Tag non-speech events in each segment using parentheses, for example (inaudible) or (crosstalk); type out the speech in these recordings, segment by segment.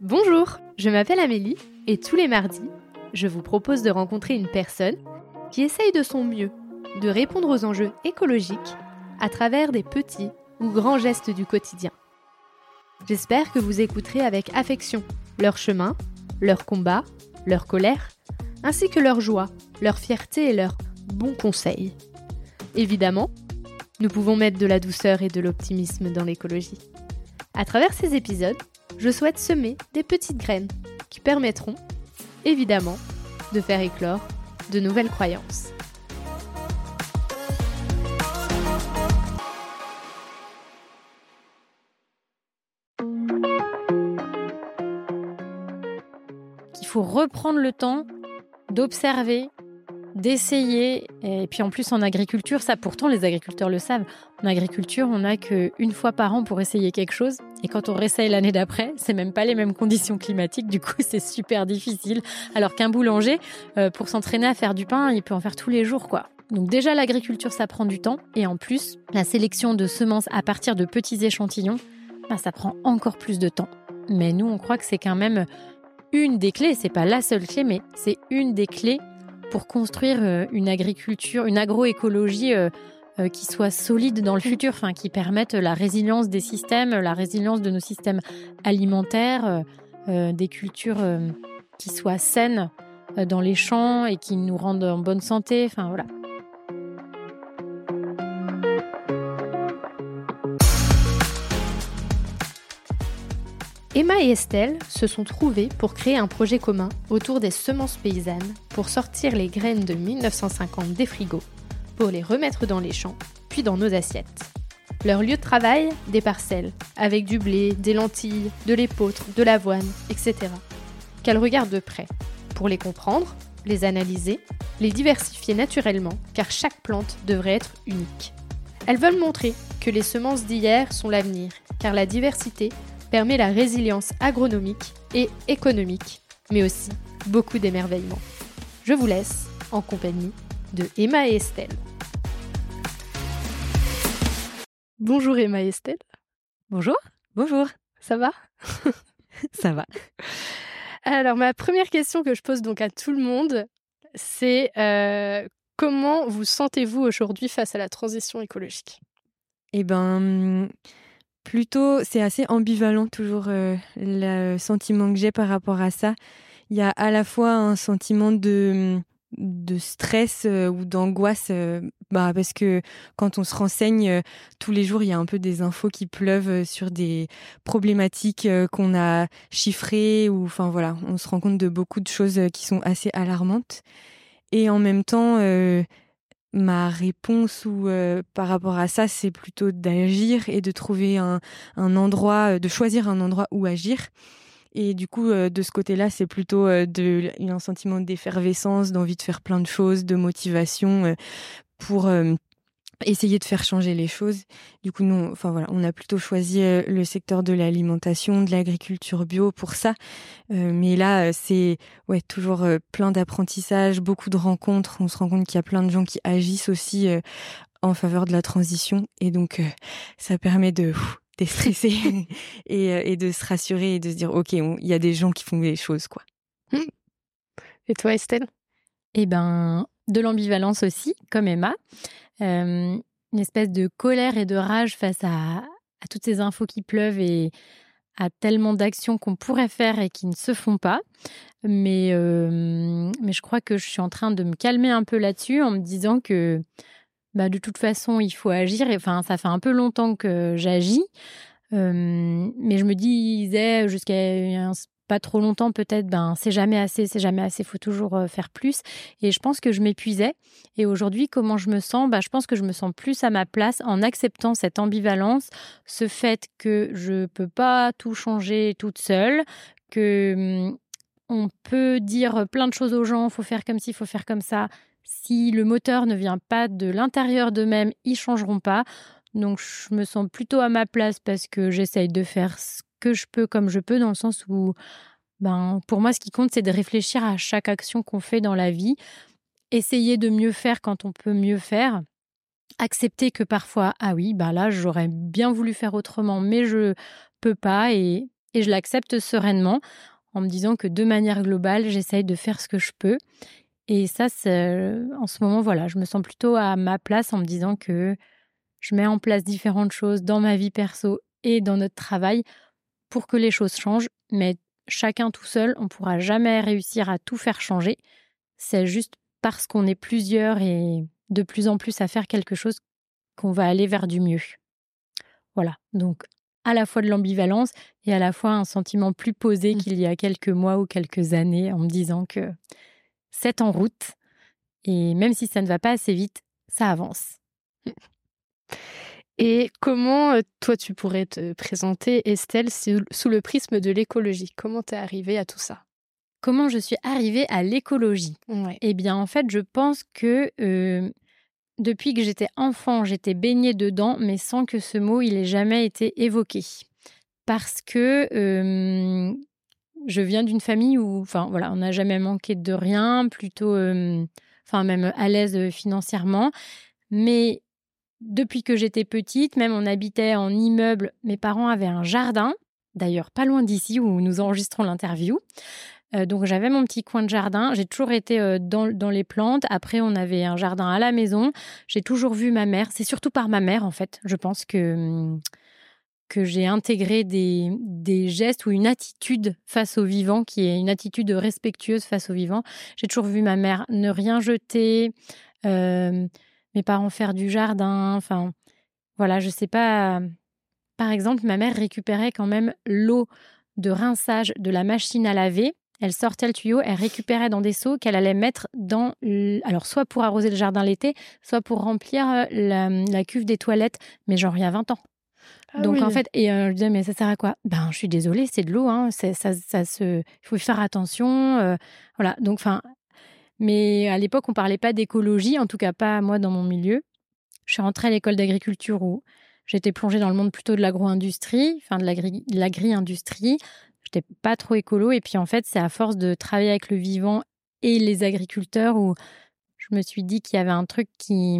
Bonjour, je m'appelle Amélie et tous les mardis, je vous propose de rencontrer une personne qui essaye de son mieux de répondre aux enjeux écologiques à travers des petits ou grands gestes du quotidien. J'espère que vous écouterez avec affection leur chemin, leur combat, leur colère, ainsi que leur joie, leur fierté et leurs bons conseils. Évidemment, nous pouvons mettre de la douceur et de l'optimisme dans l'écologie. À travers ces épisodes, je souhaite semer des petites graines qui permettront, évidemment, de faire éclore de nouvelles croyances. Il faut reprendre le temps d'observer, d'essayer. Et puis en plus en agriculture, ça pourtant les agriculteurs le savent. En agriculture, on n'a qu'une fois par an pour essayer quelque chose. Et quand on réessaye l'année d'après, c'est même pas les mêmes conditions climatiques. Du coup, (laughs) c'est super difficile. Alors qu'un boulanger, euh, pour s'entraîner à faire du pain, il peut en faire tous les jours, quoi. Donc déjà l'agriculture, ça prend du temps. Et en plus, la sélection de semences à partir de petits échantillons, bah, ça prend encore plus de temps. Mais nous, on croit que c'est quand même une des clés. C'est pas la seule clé, mais c'est une des clés pour construire euh, une agriculture, une agroécologie euh, euh, qui soit solide dans le futur, enfin, qui permette la résilience des systèmes, la résilience de nos systèmes alimentaires, des cultures qui soient saines dans les champs et qui nous rendent en bonne santé. Enfin, voilà. Emma et Estelle se sont trouvées pour créer un projet commun autour des semences paysannes pour sortir les graines de 1950 des frigos, pour les remettre dans les champs, puis dans nos assiettes. Leur lieu de travail, des parcelles, avec du blé, des lentilles, de l'épeautre, de l'avoine, etc. Qu'elles regardent de près, pour les comprendre, les analyser, les diversifier naturellement, car chaque plante devrait être unique. Elles veulent montrer que les semences d'hier sont l'avenir, car la diversité permet la résilience agronomique et économique, mais aussi beaucoup d'émerveillement. Je vous laisse en compagnie de Emma et Estelle. Bonjour Emma et Estelle. Bonjour. Bonjour. Ça va? (laughs) Ça va. Alors ma première question que je pose donc à tout le monde, c'est euh, comment vous sentez-vous aujourd'hui face à la transition écologique? Eh ben, plutôt, c'est assez ambivalent toujours euh, le sentiment que j'ai par rapport à ça. Il y a à la fois un sentiment de stress euh, ou d'angoisse euh, bah parce que quand on se renseigne tous les jours il y a un peu des infos qui pleuvent sur des problématiques qu'on a chiffrées ou enfin voilà on se rend compte de beaucoup de choses qui sont assez alarmantes et en même temps ma réponse euh, par rapport à ça, c'est plutôt d'agir et de trouver un, endroit, euh, de choisir un endroit où agir. Et du coup, euh, de ce côté-là, c'est plutôt de, un sentiment d'effervescence, d'envie de faire plein de choses, de motivation pour essayer de faire changer les choses. Du coup, nous, enfin voilà, on a plutôt choisi euh, le secteur de l'alimentation, de l'agriculture bio pour ça. Euh, mais là, euh, c'est ouais toujours plein d'apprentissage, beaucoup de rencontres. On se rend compte qu'il y a plein de gens qui agissent aussi en faveur de la transition, et donc ça permet de déstresser (laughs) et, et, de se rassurer et de se dire ok, il y a des gens qui font des choses quoi. Et toi, Estelle? Eh ben, de l'ambivalence aussi, comme Emma. Une espèce de colère et de rage face à, toutes ces infos qui pleuvent et à tellement d'actions qu'on pourrait faire et qui ne se font pas. Mais, mais je crois que je suis en train de me calmer un peu là-dessus en me disant que bah, de toute façon, il faut agir. Enfin, ça fait un peu longtemps que j'agis. Mais je me disais jusqu'à un pas trop longtemps peut-être, ben c'est jamais assez, c'est jamais assez, faut toujours euh, faire plus. Et je pense que je m'épuisais. Et aujourd'hui, comment je me sens? Ben, Je pense que je me sens plus à ma place en acceptant cette ambivalence, ce fait que je peux pas tout changer toute seule, que hum, on peut dire plein de choses aux gens, faut faire comme ci, faut faire comme ça. Si le moteur ne vient pas de l'intérieur d'eux-mêmes, ils changeront pas. Donc je me sens plutôt à ma place parce que j'essaye de faire ce que je peux comme je peux, dans le sens où, ben, pour moi, ce qui compte, c'est de réfléchir à chaque action qu'on fait dans la vie, essayer de mieux faire quand on peut mieux faire, accepter que parfois, ah oui, bah là, j'aurais bien voulu faire autrement, mais je peux pas et, et je l'accepte sereinement en me disant que de manière globale, j'essaye de faire ce que je peux. Et ça, en ce moment, voilà, je me sens plutôt à ma place en me disant que je mets en place différentes choses dans ma vie perso et dans notre travail pour que les choses changent. Mais chacun tout seul, on ne pourra jamais réussir à tout faire changer. C'est juste parce qu'on est plusieurs et de plus en plus à faire quelque chose qu'on va aller vers du mieux. Voilà, donc à la fois de l'ambivalence et à la fois un sentiment plus posé mmh. qu'il y a quelques mois ou quelques années en me disant que c'est en route et même si ça ne va pas assez vite, ça avance. (laughs) Et comment euh, toi tu pourrais te présenter Estelle sous le prisme de l'écologie? Comment t'es arrivée à tout ça? Comment je suis arrivée à l'écologie? Eh bien en fait je pense que euh, depuis que j'étais enfant j'étais baignée dedans mais sans que ce mot il ait jamais été évoqué. Parce que euh, je viens d'une famille où, enfin voilà, on n'a jamais manqué de rien, plutôt, enfin même à l'aise financièrement. Mais depuis que j'étais petite, même on habitait en immeuble, mes parents avaient un jardin, d'ailleurs pas loin d'ici où nous enregistrons l'interview. Euh, donc j'avais mon petit coin de jardin, j'ai toujours été euh, dans, dans, les plantes. Après, on avait un jardin à la maison. J'ai toujours vu ma mère. C'est surtout par ma mère, en fait. Je pense que, hum, que j'ai intégré des, des, gestes ou une attitude face au vivant qui est une attitude respectueuse face au vivant. J'ai toujours vu ma mère ne rien jeter. Euh, mes parents faire du jardin. Enfin, voilà, je sais pas. Par exemple, ma mère récupérait quand même l'eau de rinçage de la machine à laver. Elle sortait le tuyau, elle récupérait dans des seaux qu'elle allait mettre dans. Alors, soit pour arroser le jardin l'été, soit pour remplir euh, la, cuve des toilettes, mais genre il y a 20 ans. Ah Donc en fait, et euh, je disais, mais ça sert à quoi? Ben, je suis désolée, c'est de l'eau, hein, ça, ça se, il faut faire attention. Euh, voilà, donc enfin, mais à l'époque, on parlait pas d'écologie, en tout cas pas moi dans mon milieu. Je suis rentrée à l'école d'agriculture où j'étais plongée dans le monde plutôt de l'agro-industrie, enfin de l'agri-industrie. J'étais pas trop écolo. Et puis en fait, c'est à force de travailler avec le vivant et les agriculteurs où je me suis dit qu'il y avait un truc qui,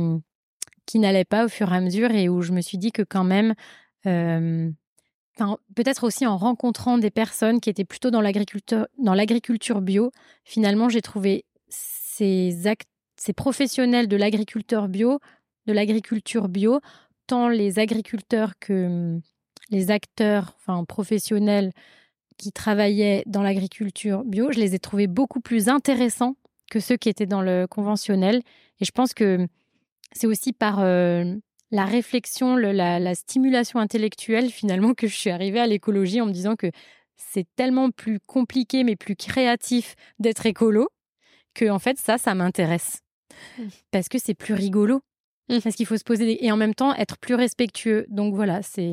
qui n'allait pas au fur et à mesure et où je me suis dit que quand même, euh, peut-être aussi en rencontrant des personnes qui étaient plutôt dans l'agriculture bio, finalement, j'ai trouvé ces, professionnels de l'agriculteur bio, de l'agriculture bio, tant les agriculteurs que hum, les acteurs, enfin professionnels qui travaillaient dans l'agriculture bio, je les ai trouvés beaucoup plus intéressants que ceux qui étaient dans le conventionnel. Et je pense que c'est aussi par euh, la réflexion, la, la, stimulation intellectuelle finalement que je suis arrivée à l'écologie en me disant que c'est tellement plus compliqué mais plus créatif d'être écolo que en fait ça, ça m'intéresse mmh. parce que c'est plus rigolo. Mmh. Parce qu'il faut se poser et en même temps être plus respectueux. Donc voilà, c'est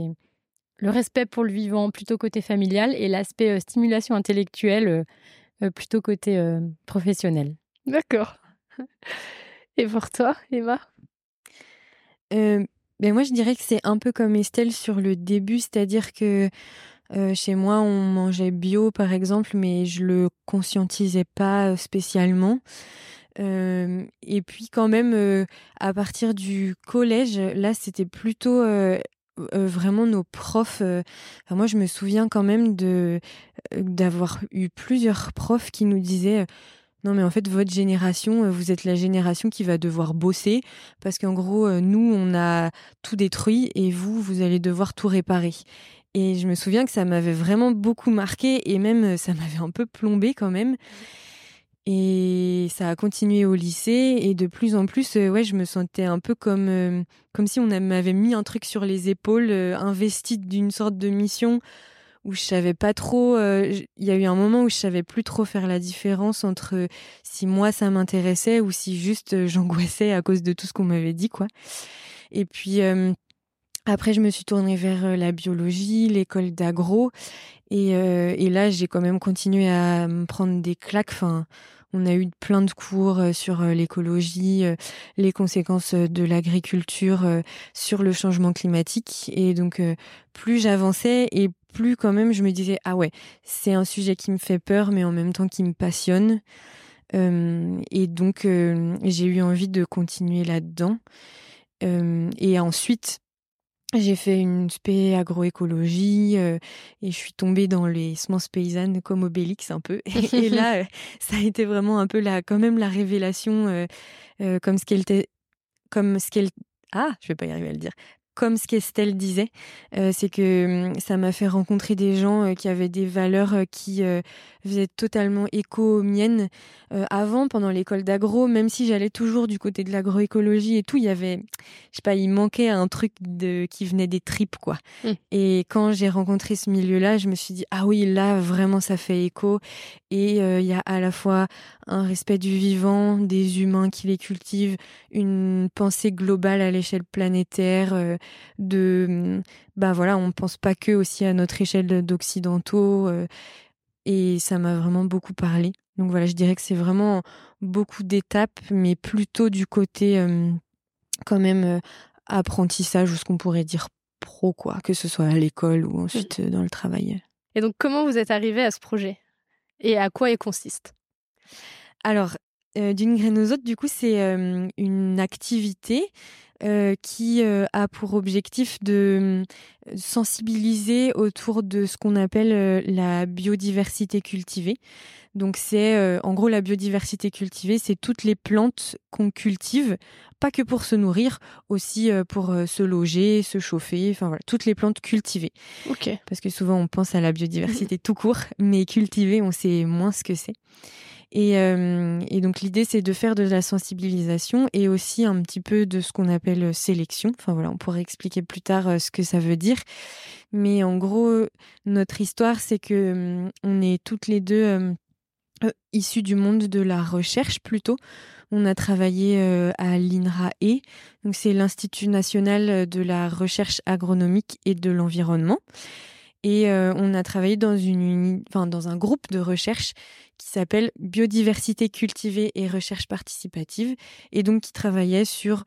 le respect pour le vivant plutôt côté familial et l'aspect euh, stimulation intellectuelle euh, euh, plutôt côté professionnel. D'accord. (laughs) Et pour toi, Emma? Ben Moi, je dirais que c'est un peu comme Estelle sur le début, c'est-à-dire que euh, chez moi, on mangeait bio, par exemple, mais je le conscientisais pas euh, spécialement. Euh, et puis quand même, à partir du collège, là, c'était plutôt vraiment nos profs. moi, je me souviens quand même de d'avoir eu plusieurs profs qui nous disaient. Non, mais en fait, votre génération, vous êtes la génération qui va devoir bosser parce qu'en gros, nous, on a tout détruit et vous, vous allez devoir tout réparer. Et je me souviens que ça m'avait vraiment beaucoup marqué et même euh, ça m'avait un peu plombé quand même. Et ça a continué au lycée et de plus en plus, euh, ouais, je me sentais un peu comme euh, comme si on m'avait mis un truc sur les épaules, investi d'une sorte de mission où je savais pas trop. Il y a eu un moment où je savais plus trop faire la différence entre si moi ça m'intéressait ou si juste j'angoissais à cause de tout ce qu'on m'avait dit, quoi. Et puis après, je me suis tournée vers euh, la biologie, l'école d'agro. Et, euh, et, là, j'ai quand même continué à me prendre des claques. Enfin, on a eu plein de cours euh, sur l'écologie, les conséquences de l'agriculture sur le changement climatique. Et donc, plus j'avançais et plus quand même je me disais, ah ouais, c'est un sujet qui me fait peur, mais en même temps qui me passionne. et donc, j'ai eu envie de continuer là-dedans. et ensuite, j'ai fait une spé agroécologie et je suis tombée dans les semences paysannes comme Obélix un peu. (laughs) Et, là, ça a été vraiment un peu la, quand même la révélation, comme ce qu'elle était, comme ce qu'elle, ah, je vais pas y arriver à le dire, comme ce qu'Estelle disait, euh, c'est que hum, ça m'a fait rencontrer des gens euh, qui avaient des valeurs euh, qui faisaient totalement écho aux miennes. avant, pendant l'école d'agro, même si j'allais toujours du côté de l'agroécologie et tout, il y avait, je sais pas, il manquait un truc de, qui venait des tripes, quoi. Mmh. Et quand j'ai rencontré ce milieu-là, je me suis dit, ah oui, là, vraiment, ça fait écho. Et il y a à la fois un respect du vivant, des humains qui les cultivent, une pensée globale à l'échelle planétaire de bah voilà on pense pas que aussi à notre échelle d'occidentaux euh, et ça m'a vraiment beaucoup parlé. Donc voilà je dirais que c'est vraiment beaucoup d'étapes mais plutôt du côté quand même euh, apprentissage ou ce qu'on pourrait dire pro quoi que ce soit à l'école ou ensuite dans le travail. Et donc comment vous êtes arrivé à ce projet? Et à quoi il consiste? Alors euh, d'une graine aux autres, du coup, c'est une activité euh, qui euh, a pour objectif de euh, sensibiliser autour de ce qu'on appelle la biodiversité cultivée. Donc c'est en gros la biodiversité cultivée, c'est toutes les plantes qu'on cultive, pas que pour se nourrir, aussi pour se loger, se chauffer, enfin voilà, toutes les plantes cultivées. Ok. Parce que souvent on pense à la biodiversité (laughs) tout court, mais cultivée, on sait moins ce que c'est. Euh, et, donc l'idée, c'est de faire de la sensibilisation et aussi un petit peu de ce qu'on appelle euh, sélection. Enfin voilà, on pourrait expliquer plus tard euh, ce que ça veut dire. Mais en gros, notre histoire, c'est que on est toutes les deux issues du monde de la recherche plutôt. On a travaillé à l'INRAE, donc c'est l'Institut national de la recherche agronomique et de l'environnement. Et on a travaillé dans, dans un groupe de recherche qui s'appelle Biodiversité cultivée et recherche participative, et donc qui travaillait sur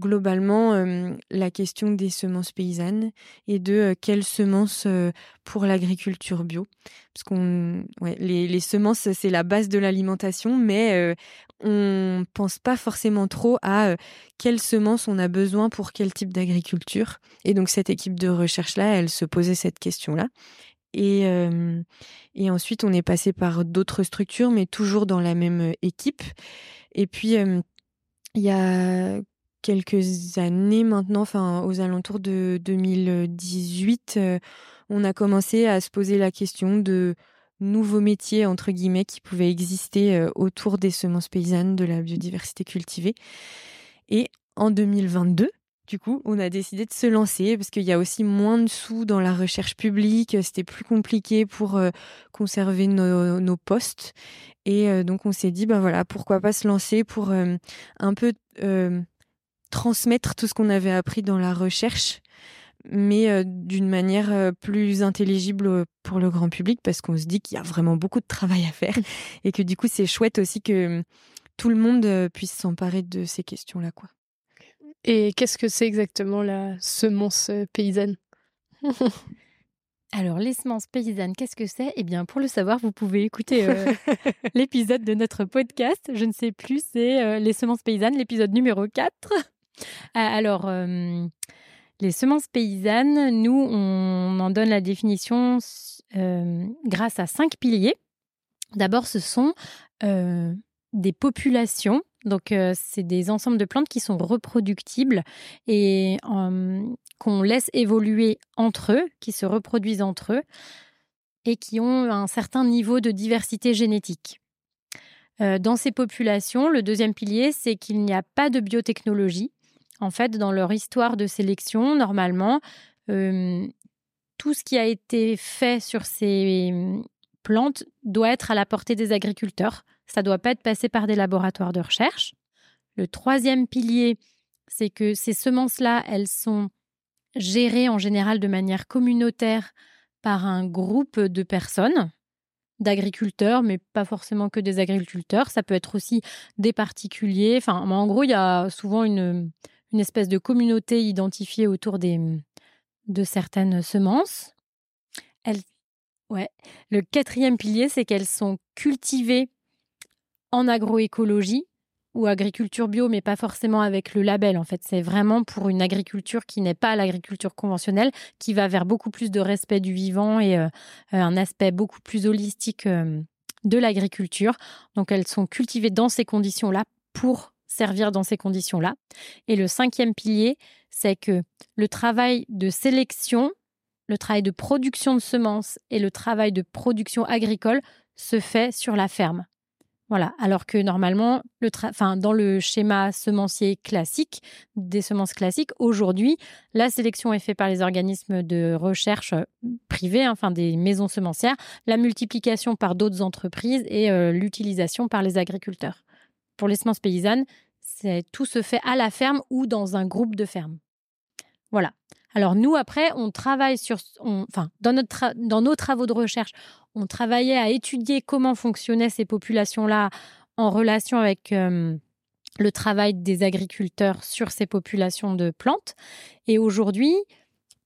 globalement la question des semences paysannes et de quelles semences pour l'agriculture bio. Parce qu'on, les, semences, c'est la base de l'alimentation, mais on pense pas forcément trop à quelles semences on a besoin pour quel type d'agriculture. Et donc cette équipe de recherche-là, elle se posait cette question-là. Et, et ensuite, on est passé par d'autres structures, mais toujours dans la même équipe. Et puis, il y a quelques années maintenant, enfin aux alentours de 2018, on a commencé à se poser la question de nouveaux métiers entre guillemets qui pouvaient exister autour des semences paysannes, de la biodiversité cultivée. Et en 2022, du coup, on a décidé de se lancer parce qu'il y a aussi moins de sous dans la recherche publique. C'était plus compliqué pour euh, conserver nos, postes. Et euh, donc, on s'est dit, ben voilà, pourquoi pas se lancer pour euh, un peu transmettre tout ce qu'on avait appris dans la recherche, mais d'une manière plus intelligible pour le grand public parce qu'on se dit qu'il y a vraiment beaucoup de travail à faire (laughs) et que du coup, c'est chouette aussi que tout le monde puisse s'emparer de ces questions-là, quoi. Et qu'est-ce que c'est exactement la semence euh, paysanne? Alors, les semences paysannes, qu'est-ce que c'est? Eh bien, pour le savoir, vous pouvez écouter euh, (laughs) l'épisode de notre podcast. Je ne sais plus, c'est euh, les semences paysannes, l'épisode numéro 4. Alors, les semences paysannes, nous, on en donne la définition grâce à cinq piliers. D'abord, ce sont des populations donc, euh, c'est des ensembles de plantes qui sont reproductibles et qu'on laisse évoluer entre eux, qui se reproduisent entre eux et qui ont un certain niveau de diversité génétique. Euh, dans ces populations, le deuxième pilier, c'est qu'il n'y a pas de biotechnologie. En fait, dans leur histoire de sélection, normalement, tout ce qui a été fait sur ces plantes doit être à la portée des agriculteurs. Ça ne doit pas être passé par des laboratoires de recherche. Le troisième pilier, c'est que ces semences-là, elles sont gérées en général de manière communautaire par un groupe de personnes, d'agriculteurs, mais pas forcément que des agriculteurs. Ça peut être aussi des particuliers. Enfin, en gros, il y a souvent une, une espèce de communauté identifiée autour des, de certaines semences. Le quatrième pilier, c'est qu'elles sont cultivées en agroécologie. ou agriculture bio, mais pas forcément avec le label. En fait, c'est vraiment pour une agriculture qui n'est pas l'agriculture conventionnelle, qui va vers beaucoup plus de respect du vivant et euh, un aspect beaucoup plus holistique euh, de l'agriculture. Donc, elles sont cultivées dans ces conditions-là pour servir dans ces conditions-là. Et le cinquième pilier, c'est que le travail de sélection, le travail de production de semences et le travail de production agricole se fait sur la ferme. Voilà, alors que normalement, le dans le schéma semencier classique, des semences classiques, aujourd'hui, la sélection est faite par les organismes de recherche euh, privés, hein, enfin des maisons semencières, la multiplication par d'autres entreprises et euh, l'utilisation par les agriculteurs. Pour les semences paysannes, tout se fait à la ferme ou dans un groupe de fermes. Voilà. Alors nous, après, on travaille sur, enfin, dans, nos travaux de recherche, on travaillait à étudier comment fonctionnaient ces populations-là en relation avec le travail des agriculteurs sur ces populations de plantes. Et aujourd'hui,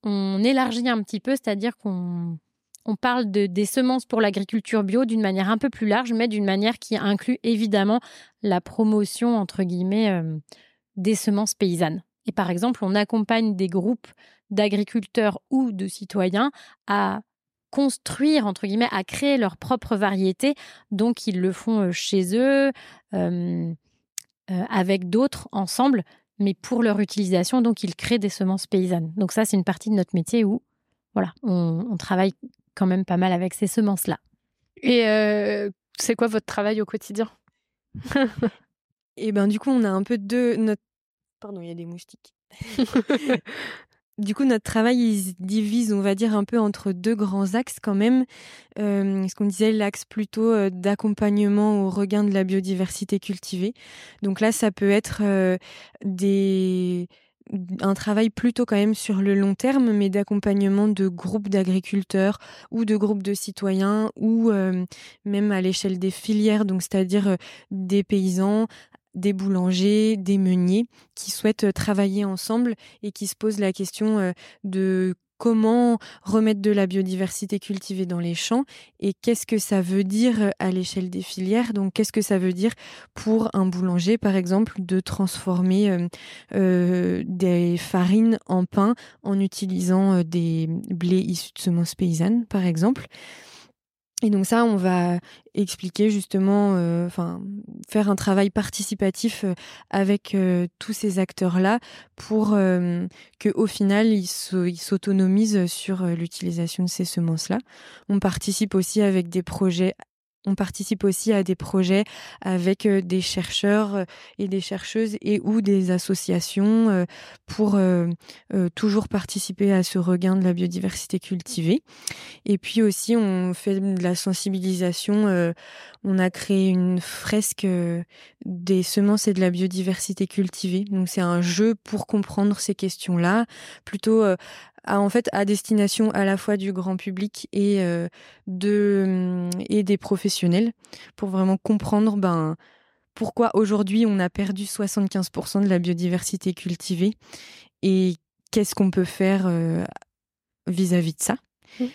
on élargit un petit peu, c'est-à-dire qu'on on parle de, des semences pour l'agriculture bio d'une manière un peu plus large, mais d'une manière qui inclut évidemment la promotion, entre guillemets, euh, des semences paysannes. Et par exemple, on accompagne des groupes d'agriculteurs ou de citoyens à construire, entre guillemets, à créer leur propre variété. Donc, ils le font euh, chez eux, euh, avec d'autres, ensemble, mais pour leur utilisation, donc ils créent des semences paysannes. Donc ça, c'est une partie de notre métier où, voilà, on, travaille quand même pas mal avec ces semences-là. Et c'est quoi votre travail au quotidien? Et (laughs) eh ben du coup, on a un peu de notre Pardon, il y a des moustiques. (laughs) Du coup, notre travail, il se divise, on va dire, un peu entre deux grands axes quand même. Euh, ce qu'on disait, l'axe plutôt euh, d'accompagnement au regain de la biodiversité cultivée. Donc là, ça peut être euh, des un travail plutôt quand même sur le long terme, mais d'accompagnement de groupes d'agriculteurs ou de groupes de citoyens ou même à l'échelle des filières, donc c'est-à-dire des paysans des boulangers, des meuniers qui souhaitent euh, travailler ensemble et qui se posent la question euh, de comment remettre de la biodiversité cultivée dans les champs et qu'est-ce que ça veut dire euh, à l'échelle des filières? Donc, qu'est-ce que ça veut dire pour un boulanger, par exemple, de transformer des farines en pain en utilisant des blés issus de semences paysannes, par exemple? Et donc ça, on va expliquer justement, euh, enfin, faire un travail participatif euh, avec euh, tous ces acteurs-là pour que au final, ils s'autonomisent sur l'utilisation de ces semences-là. On participe aussi avec des projets on participe aussi à des projets avec euh, des chercheurs euh, et des chercheuses et ou des associations euh, pour toujours participer à ce regain de la biodiversité cultivée. Et puis aussi, on fait de la sensibilisation. On a créé une fresque des semences et de la biodiversité cultivée. Donc c'est un jeu pour comprendre ces questions-là, plutôt à, en fait à destination à la fois du grand public et euh, de et des professionnels pour vraiment comprendre ben pourquoi aujourd'hui on a perdu 75% de la biodiversité cultivée et qu'est-ce qu'on peut faire euh, vis-à-vis de ça. Mmh.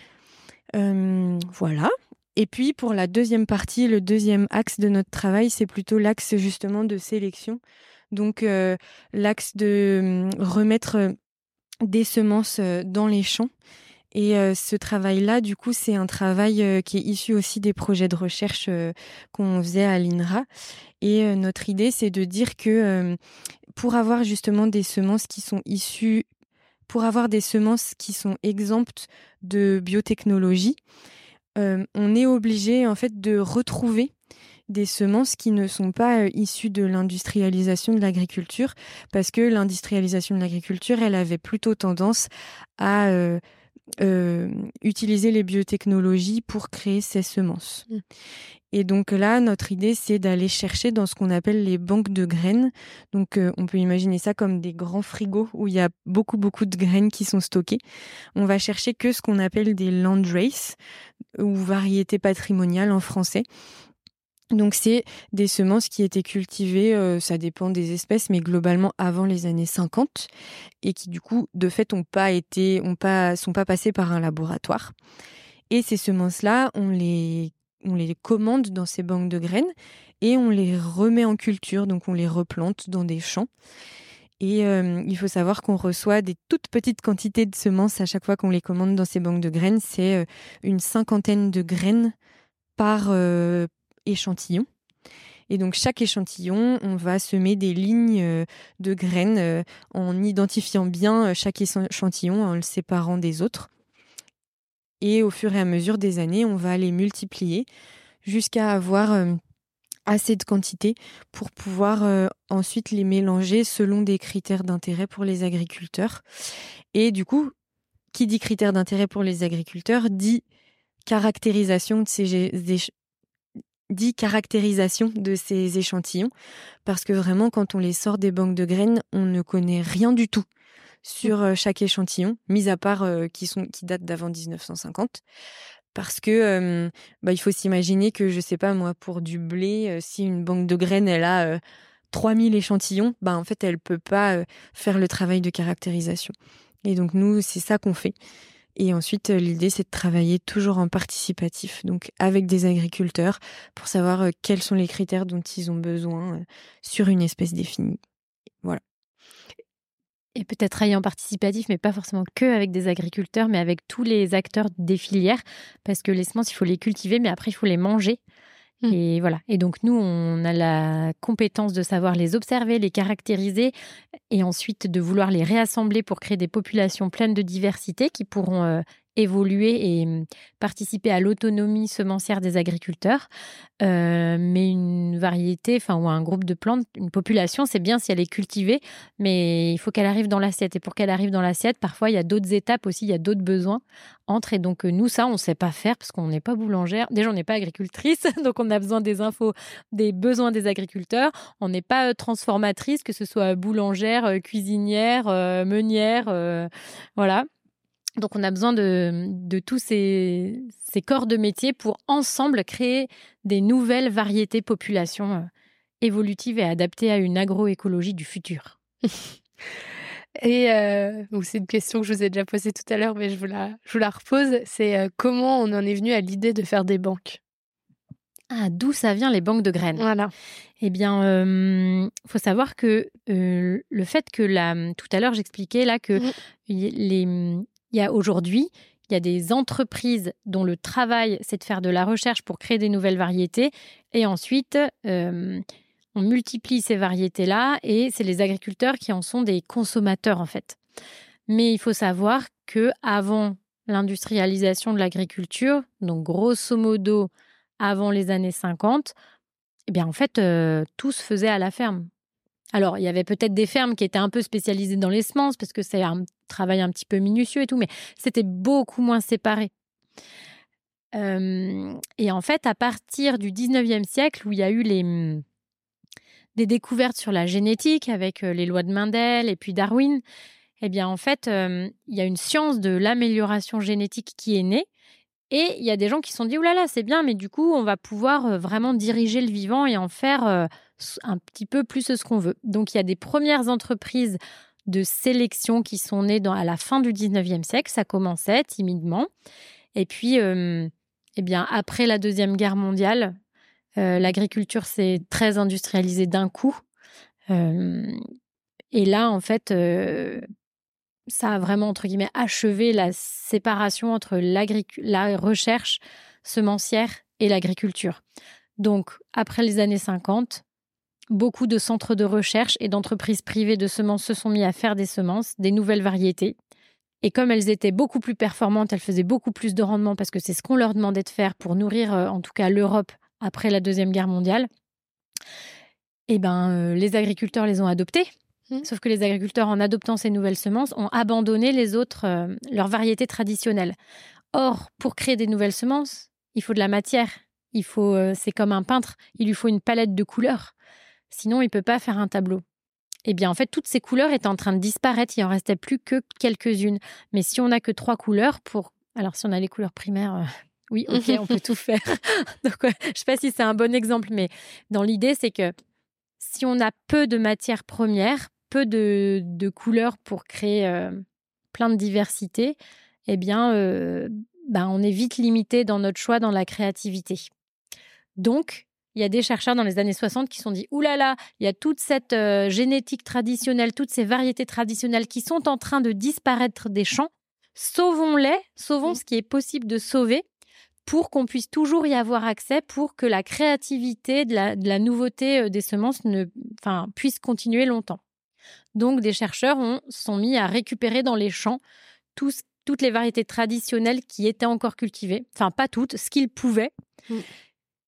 Euh, voilà. Et puis pour la deuxième partie, le deuxième axe de notre travail, c'est plutôt l'axe justement de sélection. Donc l'axe de remettre des semences euh, dans les champs. Et euh, ce travail-là, du coup, c'est un travail euh, qui est issu aussi des projets de recherche qu'on faisait à l'INRA. Et notre idée, c'est de dire que pour avoir justement des semences qui sont issues, pour avoir des semences qui sont exemptes de biotechnologie, on est obligé en fait de retrouver des semences qui ne sont pas euh, issues de l'industrialisation de l'agriculture, parce que l'industrialisation de l'agriculture, elle avait plutôt tendance à euh, euh, utiliser les biotechnologies pour créer ces semences. Mmh. Et donc là, notre idée, c'est d'aller chercher dans ce qu'on appelle les banques de graines. Donc on peut imaginer ça comme des grands frigos où il y a beaucoup, beaucoup de graines qui sont stockées. On va chercher que ce qu'on appelle des land race ou variétés patrimoniales en français. Donc c'est des semences qui étaient cultivées, euh, ça dépend des espèces, mais globalement avant les années 50 et qui du coup de fait ont pas été, ont pas, sont pas passées par un laboratoire. Et ces semences-là, on les, on les commande dans ces banques de graines et on les remet en culture, donc on les replante dans des champs. Et euh, il faut savoir qu'on reçoit des toutes petites quantités de semences à chaque fois qu'on les commande dans ces banques de graines. C'est euh, une cinquantaine de graines par échantillon. Et donc chaque échantillon, on va semer des lignes de graines en identifiant bien chaque échantillon, en le séparant des autres. Et au fur et à mesure des années, on va les multiplier jusqu'à avoir assez de quantité pour pouvoir euh, ensuite les mélanger selon des critères d'intérêt pour les agriculteurs. Et du coup, qui dit critères d'intérêt pour les agriculteurs dit caractérisation de ces dit caractérisation de ces échantillons parce que vraiment quand on les sort des banques de graines, on ne connaît rien du tout sur euh, chaque échantillon, mis à part euh, qui sont qui datent d'avant 1950 parce que bah, il faut s'imaginer que je sais pas moi pour du blé si une banque de graines elle a 3000 échantillons bah en fait elle peut pas faire le travail de caractérisation. Et donc nous c'est ça qu'on fait et ensuite l'idée c'est de travailler toujours en participatif donc avec des agriculteurs pour savoir quels sont les critères dont ils ont besoin sur une espèce définie voilà et peut-être travailler en participatif, mais pas forcément que avec des agriculteurs, mais avec tous les acteurs des filières, parce que les semences, il faut les cultiver, mais après, il faut les manger. Mmh. Et voilà. Et donc, nous, on a la compétence de savoir les observer, les caractériser et ensuite de vouloir les réassembler pour créer des populations pleines de diversité qui pourront euh, évoluer et mmh, participer à l'autonomie semencière des agriculteurs. Euh, mais une variété, enfin, ou un groupe de plantes, une population, c'est bien si elle est cultivée, mais il faut qu'elle arrive dans l'assiette. Et pour qu'elle arrive dans l'assiette, parfois, il y a d'autres étapes aussi, il y a d'autres besoins entre. Et donc, nous, ça, on ne sait pas faire parce qu'on n'est pas boulangère. Déjà, on n'est pas agricultrice, (laughs) donc on a besoin des infos, des besoins des agriculteurs. On n'est pas transformatrice, que ce soit boulangère, cuisinière, meunière, voilà. Donc on a besoin de, tous ces, corps de métier pour ensemble créer des nouvelles variétés populations euh, évolutives et adaptées à une agroécologie du futur. (laughs) et euh, c'est une question que je vous ai déjà posée tout à l'heure, mais je vous la, je vous la repose. C'est euh, comment on en est venu à l'idée de faire des banques? Ah, d'où ça vient les banques de graines? Voilà. Eh bien, il faut savoir que le fait que la, tout à l'heure j'expliquais là que mmh. les, il y a aujourd'hui, il y a des entreprises dont le travail, c'est de faire de la recherche pour créer des nouvelles variétés. Et ensuite, euh, on multiplie ces variétés-là et c'est les agriculteurs qui en sont des consommateurs, en fait. Mais il faut savoir que avant l'industrialisation de l'agriculture, donc grosso modo avant les années 50, eh bien en fait, euh, tout se faisait à la ferme. Alors, il y avait peut-être des fermes qui étaient un peu spécialisées dans les semences parce que c'est un travail un petit peu minutieux et tout, mais c'était beaucoup moins séparé. et en fait, à partir du 19e siècle, où il y a eu les, mmh, des découvertes sur la génétique avec les lois de Mendel et puis Darwin, eh bien, en fait, il y a une science de l'amélioration génétique qui est née. Et il y a des gens qui se sont dit, oulala, là là, c'est bien, mais du coup, on va pouvoir vraiment diriger le vivant et en faire un petit peu plus ce qu'on veut. Donc il y a des premières entreprises de sélection qui sont nées dans, à la fin du 19e siècle. Ça commençait timidement. Et puis, euh, eh bien, après la Deuxième Guerre mondiale, euh, l'agriculture s'est très industrialisée d'un coup. Euh, et là, en fait, ça a vraiment, entre guillemets, achevé la séparation entre la recherche semencière et l'agriculture. Donc, après les années 50, beaucoup de centres de recherche et d'entreprises privées de semences se sont mis à faire des semences, des nouvelles variétés. Et comme elles étaient beaucoup plus performantes, elles faisaient beaucoup plus de rendement parce que c'est ce qu'on leur demandait de faire pour nourrir euh, en tout cas l'Europe après la Deuxième Guerre mondiale. Eh ben, euh, les agriculteurs les ont adoptées. Mmh. Sauf que les agriculteurs, en adoptant ces nouvelles semences, ont abandonné les autres, euh, leurs variétés traditionnelles. Or, pour créer des nouvelles semences, il faut de la matière. Il faut, c'est comme un peintre, il lui faut une palette de couleurs. Sinon, il ne peut pas faire un tableau. Eh bien, en fait, toutes ces couleurs étaient en train de disparaître. Il en restait plus que quelques-unes. Mais si on n'a que trois couleurs pour. Alors, si on a les couleurs primaires, euh, oui, ok, on peut tout (laughs) faire. (laughs) Donc, je ne sais pas si c'est un bon exemple, mais dans l'idée, c'est que si on a peu de matières premières, peu de, couleurs pour créer euh, plein de diversité, eh bien, euh, ben, on est vite limité dans notre choix, dans la créativité. Donc, il y a des chercheurs dans les années 60 qui se sont dit Ouh là là, il y a toute cette euh, génétique traditionnelle, toutes ces variétés traditionnelles qui sont en train de disparaître des champs. Sauvons-les, sauvons ce qui est possible de sauver pour qu'on puisse toujours y avoir accès, pour que la créativité, de la, nouveauté euh, des semences ne, enfin, puisse continuer longtemps. Donc, des chercheurs ont, sont mis à récupérer dans les champs toutes les variétés traditionnelles qui étaient encore cultivées, enfin pas toutes, ce qu'ils pouvaient. Mm.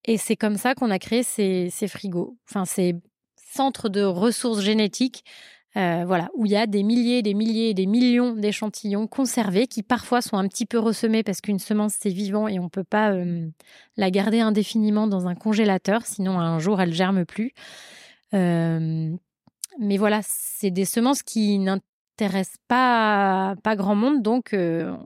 Et c'est comme ça qu'on a créé ces, frigos, enfin ces centres de ressources génétiques, euh, voilà, où il y a des milliers, des milliers, des millions d'échantillons conservés qui parfois sont un petit peu ressemés parce qu'une semence c'est vivant et on ne peut pas la garder indéfiniment dans un congélateur, sinon un jour elle germe plus. Mais voilà, c'est des semences qui n'intéressent pas, pas grand monde, donc on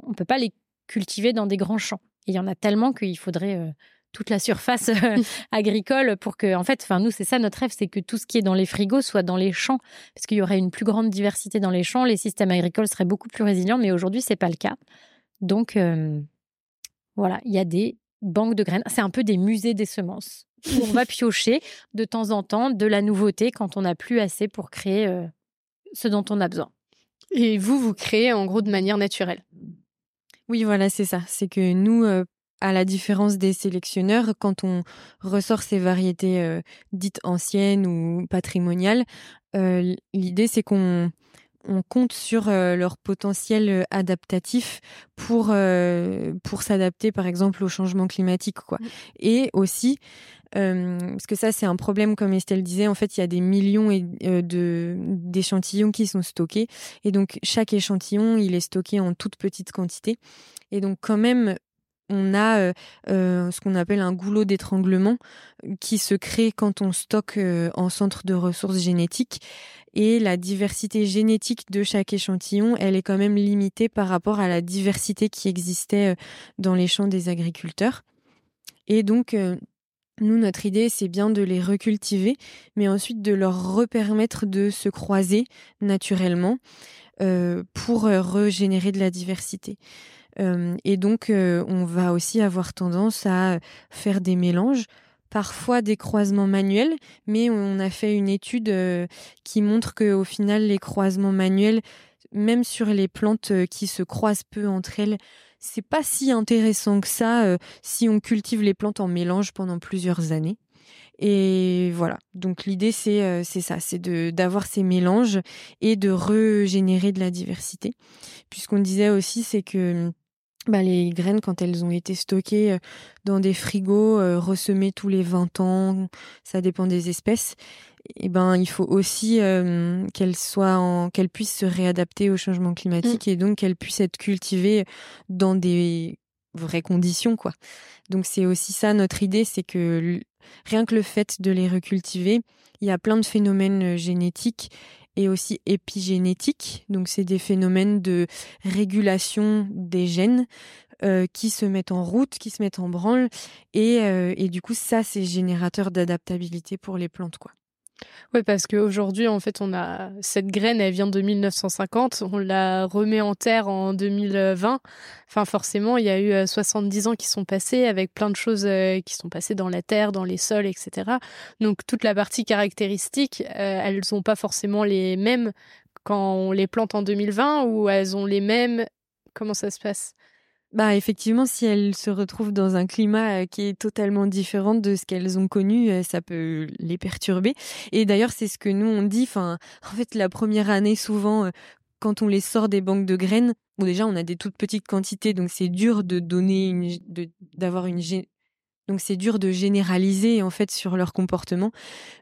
ne peut pas les cultiver dans des grands champs. il y en a tellement qu'il faudrait toute la surface euh, (laughs) agricole pour que, en fait, enfin nous c'est ça notre rêve, c'est que tout ce qui est dans les frigos soit dans les champs, parce qu'il y aurait une plus grande diversité dans les champs, les systèmes agricoles seraient beaucoup plus résilients, mais aujourd'hui c'est pas le cas. Donc euh, voilà, il y a des banques de graines, c'est un peu des musées des semences où on va (laughs) piocher de temps en temps de la nouveauté quand on n'a plus assez pour créer euh, ce dont on a besoin. Et vous, vous créez en gros de manière naturelle? Oui, voilà, c'est ça. C'est que nous, à la différence des sélectionneurs, quand on ressort ces variétés euh, dites anciennes ou patrimoniales, euh, l'idée c'est qu'on on compte sur euh, leur potentiel adaptatif pour pour s'adapter par exemple au changement climatique quoi. Et aussi parce que ça c'est un problème comme Estelle disait en fait il y a des millions de d'échantillons qui sont stockés. Et donc chaque échantillon il est stocké en toute petite quantité. Et donc quand même on a euh, euh, ce qu'on appelle un goulot d'étranglement qui se crée quand on stocke euh, en centre de ressources génétiques. Et la diversité génétique de chaque échantillon, elle est quand même limitée par rapport à la diversité qui existait dans les champs des agriculteurs. Et donc, nous, notre idée, c'est bien de les recultiver, mais ensuite de leur repermettre de se croiser naturellement pour régénérer de la diversité et donc, on va aussi avoir tendance à faire des mélanges parfois des croisements manuels, mais on a fait une étude qui montre qu'au final, les croisements manuels, même sur les plantes qui se croisent peu entre elles, c'est pas si intéressant que ça si on cultive les plantes en mélange pendant plusieurs années. Et voilà. Donc l'idée c'est ça, c'est d'avoir ces mélanges et de régénérer de la diversité. Puisqu'on disait aussi c'est que bah, les graines, quand elles ont été stockées euh, dans des frigos, euh, ressemées tous les 20 ans, ça dépend des espèces, et eh ben, il faut aussi euh, qu'elles soient qu'elles puissent se réadapter au changement climatique mmh. et donc qu'elles puissent être cultivées dans des vraies conditions, quoi. Donc c'est aussi ça notre idée, c'est que rien que le fait de les recultiver, il y a plein de phénomènes génétiques et aussi épigénétique. Donc, c'est des phénomènes de régulation des gènes euh, qui se mettent en route, qui se mettent en branle. Et, euh, et du coup, ça, c'est générateur d'adaptabilité pour les plantes, quoi. Oui, parce qu'aujourd'hui, en fait, on a cette graine, elle vient de 1950, on la remet en terre en 2020. Enfin, forcément, il y a eu 70 euh, ans qui sont passés avec plein de choses euh, qui sont passées dans la terre, dans les sols, etc. Donc, toute la partie caractéristique, euh, elles n'ont pas forcément les mêmes quand on les plante en 2020 ou elles ont les mêmes. Comment ça se passe? Bah effectivement, si elles se retrouvent dans un climat euh, qui est totalement différent de ce qu'elles ont connu, euh, ça peut les perturber. Et d'ailleurs, c'est ce que nous on dit. Enfin, en fait, la première année, souvent, euh, quand on les sort des banques de graines, bon déjà on a des toutes petites quantités, donc c'est dur de donner, d'avoir une, donc c'est dur de généraliser en fait sur leur comportement,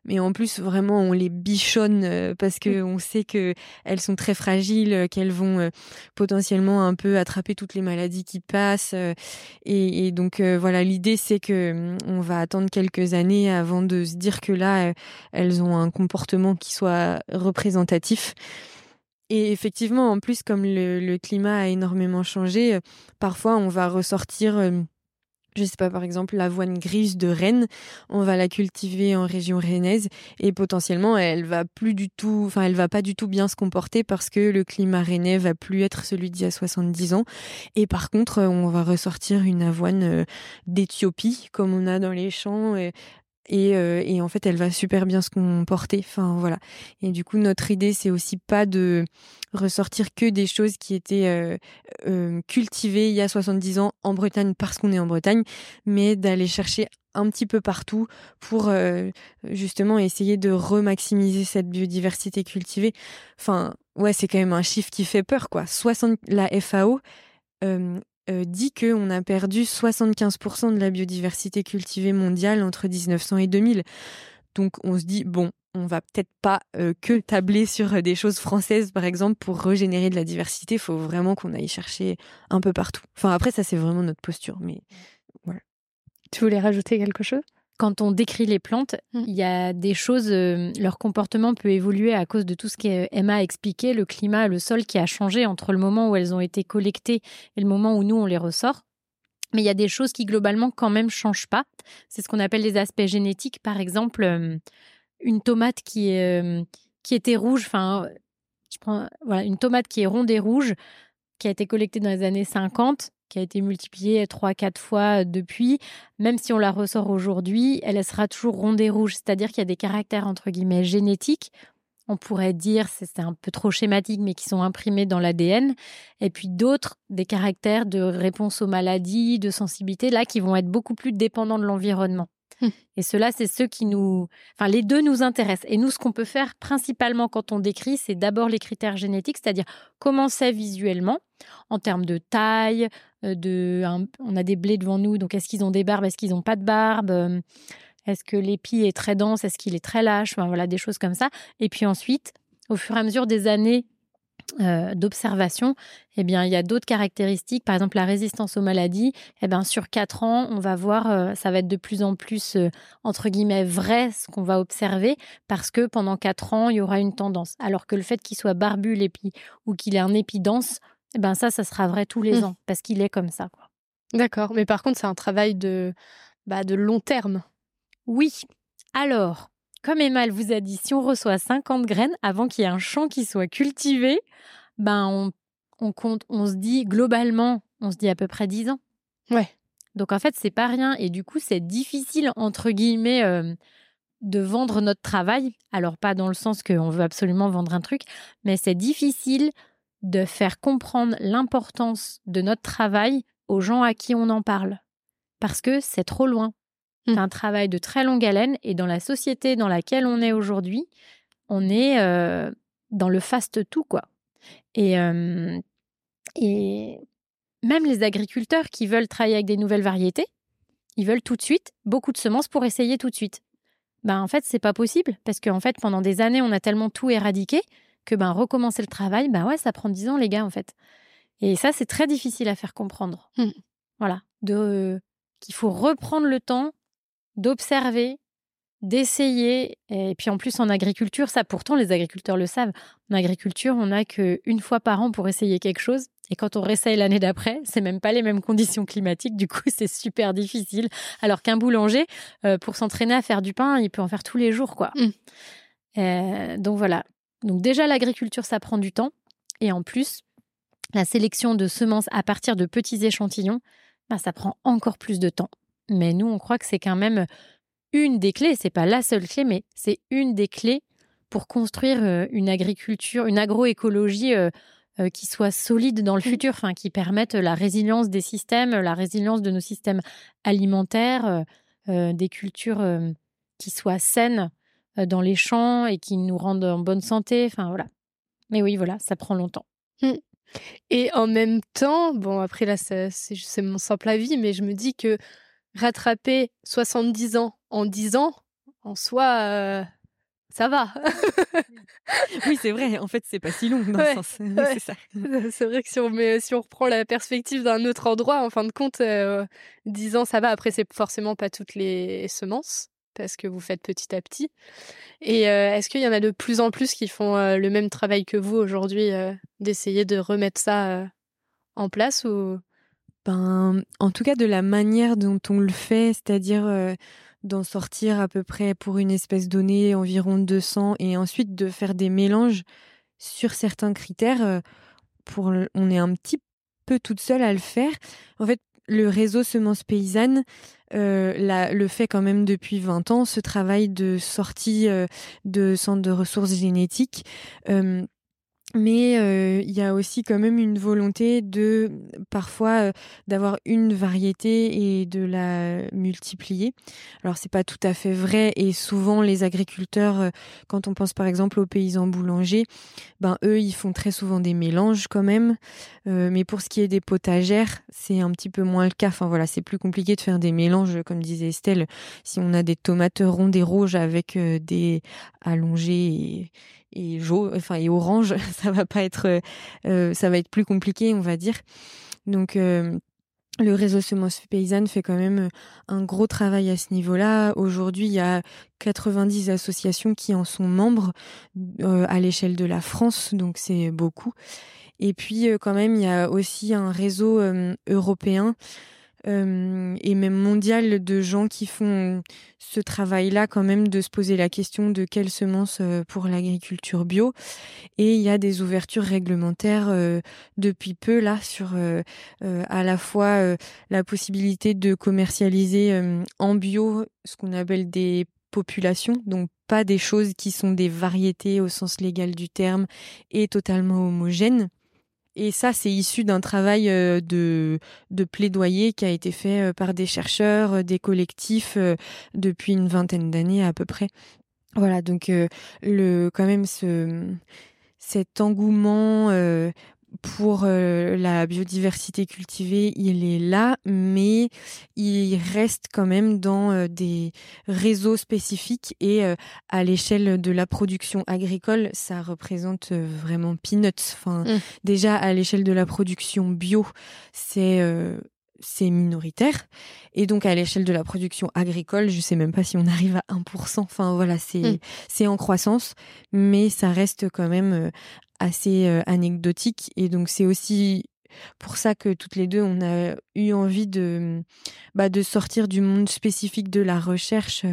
mais en plus vraiment on les bichonne euh, parce que on sait que elles sont très fragiles, euh, qu'elles vont euh, potentiellement un peu attraper toutes les maladies qui passent. Et, donc voilà, l'idée c'est que on va attendre quelques années avant de se dire que là elles ont un comportement qui soit représentatif. Et effectivement, en plus, comme le, le climat a énormément changé, parfois on va ressortir je sais pas, par exemple, l'avoine grise de Rennes, on va la cultiver en région rennaise et potentiellement elle va plus du tout, enfin elle va pas du tout bien se comporter parce que le climat rennais va plus être celui d'il y a 70 ans. Et par contre, on va ressortir une avoine euh, d'Éthiopie comme on a dans les champs euh, et, en fait elle va super bien se comporter. Enfin voilà. Et du coup notre idée c'est aussi pas de ressortir que des choses qui étaient euh, euh, cultivées il y a 70 ans en Bretagne parce qu'on est en Bretagne mais d'aller chercher un petit peu partout pour justement essayer de remaximiser cette biodiversité cultivée. Enfin ouais c'est quand même un chiffre qui fait peur quoi. 60 la FAO euh, euh, dit qu'on a perdu 75% de la biodiversité cultivée mondiale entre 1900 et 2000. Donc on se dit, bon, on va peut-être pas euh, que tabler sur des choses françaises, par exemple, pour régénérer de la diversité. Il faut vraiment qu'on aille chercher un peu partout. Enfin, après, ça, c'est vraiment notre posture. Mais voilà. Tu voulais rajouter quelque chose? Quand on décrit les plantes, mmh. il y a des choses, euh, leur comportement peut évoluer à cause de tout ce qu'Emma a expliqué, le climat, le sol qui a changé entre le moment où elles ont été collectées et le moment où nous on les ressort. Mais il y a des choses qui globalement quand même changent pas. C'est ce qu'on appelle les aspects génétiques. Par exemple, euh, une tomate qui euh, qui était rouge, enfin, je prends voilà une tomate qui est ronde et rouge, qui a été collectée dans les années 50 qui a été multipliée trois, quatre fois depuis, même si on la ressort aujourd'hui, elle sera toujours ronde et rouge. C'est-à-dire qu'il y a des caractères, entre guillemets, génétiques. On pourrait dire, c'est un peu trop schématique, mais qui sont imprimés dans l'ADN. Et puis d'autres, des caractères de réponse aux maladies, de sensibilité, là, qui vont être beaucoup plus dépendants de l'environnement. Et cela, c'est ceux qui nous... Enfin, les deux nous intéressent. Et nous, ce qu'on peut faire principalement quand on décrit, c'est d'abord les critères génétiques, c'est-à-dire comment c'est visuellement, en termes de taille, euh, de... on a des blés devant nous, donc est-ce qu'ils ont des barbes, est-ce qu'ils n'ont pas de barbe euh, Est-ce que l'épi est très dense, est-ce qu'il est très lâche Enfin, voilà, des choses comme ça. Et puis ensuite, au fur et à mesure des années euh, d'observation, eh bien, il y a d'autres caractéristiques. Par exemple, la résistance aux maladies. Eh bien, sur quatre ans, on va voir, euh, ça va être de plus en plus euh, entre guillemets vrai ce qu'on va observer, parce que pendant quatre ans, il y aura une tendance. Alors que le fait qu'il soit barbu l'épi ou qu'il ait un épi dense, eh ben ça, ça sera vrai tous les mmh. ans, parce qu'il est comme ça. D'accord. Mais par contre, c'est un travail de, bah, de long terme. Oui. Alors, comme Emma vous a dit, si on reçoit 50 graines avant qu'il y ait un champ qui soit cultivé, ben on, compte, on se dit globalement, on se dit à peu près 10 ans. Ouais. Donc en fait, c'est pas rien et du coup, c'est difficile entre guillemets euh, de vendre notre travail. Alors pas dans le sens qu'on veut absolument vendre un truc, mais c'est difficile de faire comprendre l'importance de notre travail aux gens à qui on en parle parce que c'est trop loin. C'est mmh. un travail de très longue haleine et dans la société dans laquelle on est aujourd'hui, on est euh, dans le fast tout quoi. Et, euh, et même les agriculteurs qui veulent travailler avec des nouvelles variétés, ils veulent tout de suite beaucoup de semences pour essayer tout de suite. Ben en fait c'est pas possible parce qu'en fait pendant des années on a tellement tout éradiqué que ben recommencer le travail ben ouais ça prend dix ans les gars en fait. Et ça c'est très difficile à faire comprendre. Mmh. Voilà, de qu'il faut reprendre le temps d'observer, d'essayer. Et puis en plus, en agriculture, ça pourtant, les agriculteurs le savent. En agriculture, on n'a qu'une fois par an pour essayer quelque chose. Et quand on réessaye l'année d'après, c'est même pas les mêmes conditions climatiques. Du coup, (laughs) c'est super difficile. Alors qu'un boulanger, euh, pour s'entraîner à faire du pain, il peut en faire tous les jours, quoi. Mmh. Euh, donc voilà. Donc déjà, l'agriculture, ça prend du temps. Et en plus, la sélection de semences à partir de petits échantillons, bah, ça prend encore plus de temps. Mais nous, on croit que c'est quand même une des clés, c'est pas la seule clé, mais c'est une des clés pour construire une agriculture, une agroécologie qui soit solide dans le mmh. futur, enfin qui permette la résilience des systèmes, la résilience de nos systèmes alimentaires, des cultures qui soient saines dans les champs et qui nous rendent en bonne santé. Enfin voilà. Mais oui, voilà, ça prend longtemps. Mmh. Et en même temps, bon après là c'est mon simple avis, mais je me dis que rattraper 70 ans en 10 ans, en soi, euh, ça va. (laughs) oui, c'est vrai. En fait, c'est pas si long dans le sens. (laughs) (laughs) C'est vrai que si on, met, si on reprend la perspective d'un autre endroit, en fin de compte, 10 euh, ans, ça va. Après, c'est forcément pas toutes les semences parce que vous faites petit à petit. Et euh, est-ce qu'il y en a de plus en plus qui font le même travail que vous aujourd'hui, d'essayer de remettre ça en place ou ben, en tout cas, de la manière dont on le fait, c'est-à-dire euh, d'en sortir à peu près pour une espèce donnée environ 200 et ensuite de faire des mélanges sur certains critères. Euh, pour, on est un petit peu toute seule à le faire. En fait, le réseau Semences Paysannes le fait quand même depuis 20 ans, ce travail de sortie de centres de ressources génétiques mais euh, il y a aussi quand même une volonté de parfois euh, d'avoir une variété et de la multiplier. Alors c'est pas tout à fait vrai et souvent les agriculteurs, euh, quand on pense par exemple aux paysans boulangers, ben eux ils font très souvent des mélanges quand même. mais pour ce qui est des potagères, c'est un petit peu moins le cas. Enfin voilà, c'est plus compliqué de faire des mélanges comme disait Estelle. Si on a des tomates rondes et rouges avec des allongés et et jaune, enfin et orange, (laughs) ça va pas être, euh, ça va être plus compliqué, on va dire. Donc euh, le réseau Semences Paysannes fait quand même un gros travail à ce niveau-là. Aujourd'hui, il y a 90 associations qui en sont membres euh, à l'échelle de la France, donc c'est beaucoup. Et puis quand même, il y a aussi un réseau européen euh, et même mondial de gens qui font ce travail-là quand même de se poser la question de quelles semences euh, pour l'agriculture bio. Et il y a des ouvertures réglementaires euh, depuis peu là sur à la fois la possibilité de commercialiser en bio ce qu'on appelle des populations, donc pas des choses qui sont des variétés au sens légal du terme et totalement homogènes. Et ça, c'est issu d'un travail euh, de, plaidoyer qui a été fait euh, par des chercheurs, euh, des collectifs depuis une vingtaine d'années à peu près. Voilà, donc le quand même ce cet engouement pour euh, la biodiversité cultivée, il est là, mais il reste quand même dans euh, des réseaux spécifiques et euh, à l'échelle de la production agricole, ça représente vraiment peanuts. Enfin, mmh. déjà à l'échelle de la production bio, c'est c'est minoritaire. Et donc, à l'échelle de la production agricole, je sais même pas si on arrive à 1%. Enfin, voilà, c'est, mmh. c'est en croissance, mais ça reste quand même assez anecdotique. Et donc, c'est aussi pour ça que toutes les deux, on a eu envie de, bah, de sortir du monde spécifique de la recherche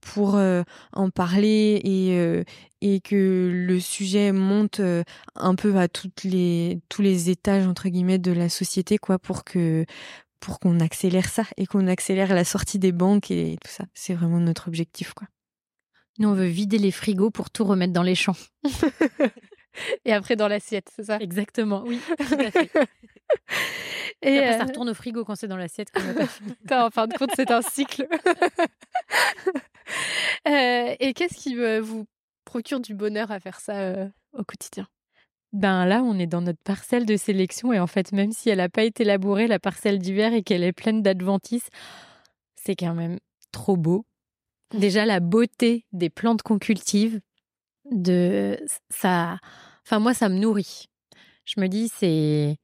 pour euh, en parler et, et que le sujet monte un peu à toutes les, tous les étages, entre guillemets, de la société, quoi, pour que pour qu'on accélère ça et qu'on accélère la sortie des banques et tout ça. C'est vraiment notre objectif, quoi. Nous, on veut vider les frigos pour tout remettre dans les champs. (laughs) (laughs) et après dans l'assiette, c'est ça? Exactement, oui, (laughs) tout à fait. Et, après, ça euh, retourne au frigo quand c'est dans l'assiette. (laughs) en fin de compte, c'est un cycle. Euh, et qu'est-ce qui vous procure du bonheur à faire ça euh, au quotidien? Ben là, on est dans notre parcelle de sélection et en fait, même si elle n'a pas été labourée, la parcelle d'hiver et qu'elle est pleine d'adventices, c'est quand même trop beau. Déjà, la beauté des plantes qu'on cultive, de ça enfin moi ça me nourrit. Je me dis c'est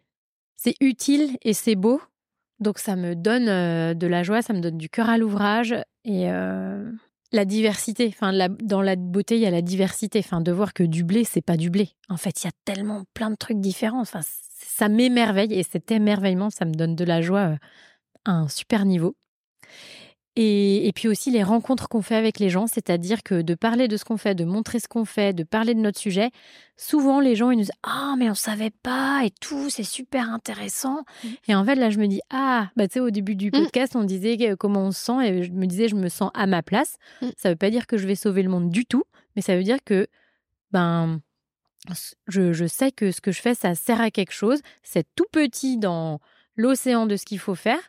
c'est utile et c'est beau. Donc ça me donne de la joie ça me donne du cœur à l'ouvrage et la diversité. Enfin dans la beauté il y a la diversité. Enfin de voir que du blé c'est pas du blé. En fait il y a tellement plein de trucs différents. Enfin ça m'émerveille et cet émerveillement ça me donne de la joie à un super niveau et, puis aussi les rencontres qu'on fait avec les gens, c'est-à-dire que de parler de ce qu'on fait, de montrer ce qu'on fait, de parler de notre sujet, souvent les gens ils nous disent ah mais on savait pas et tout, c'est super intéressant. Mmh. Et en fait là je me dis ah bah tu sais au début du mmh. podcast on disait comment on se sent et je me disais je me sens à ma place. Mmh. Ça veut pas dire que je vais sauver le monde du tout, mais ça veut dire que ben je, je sais que ce que je fais ça sert à quelque chose. C'est tout petit dans l'océan de ce qu'il faut faire.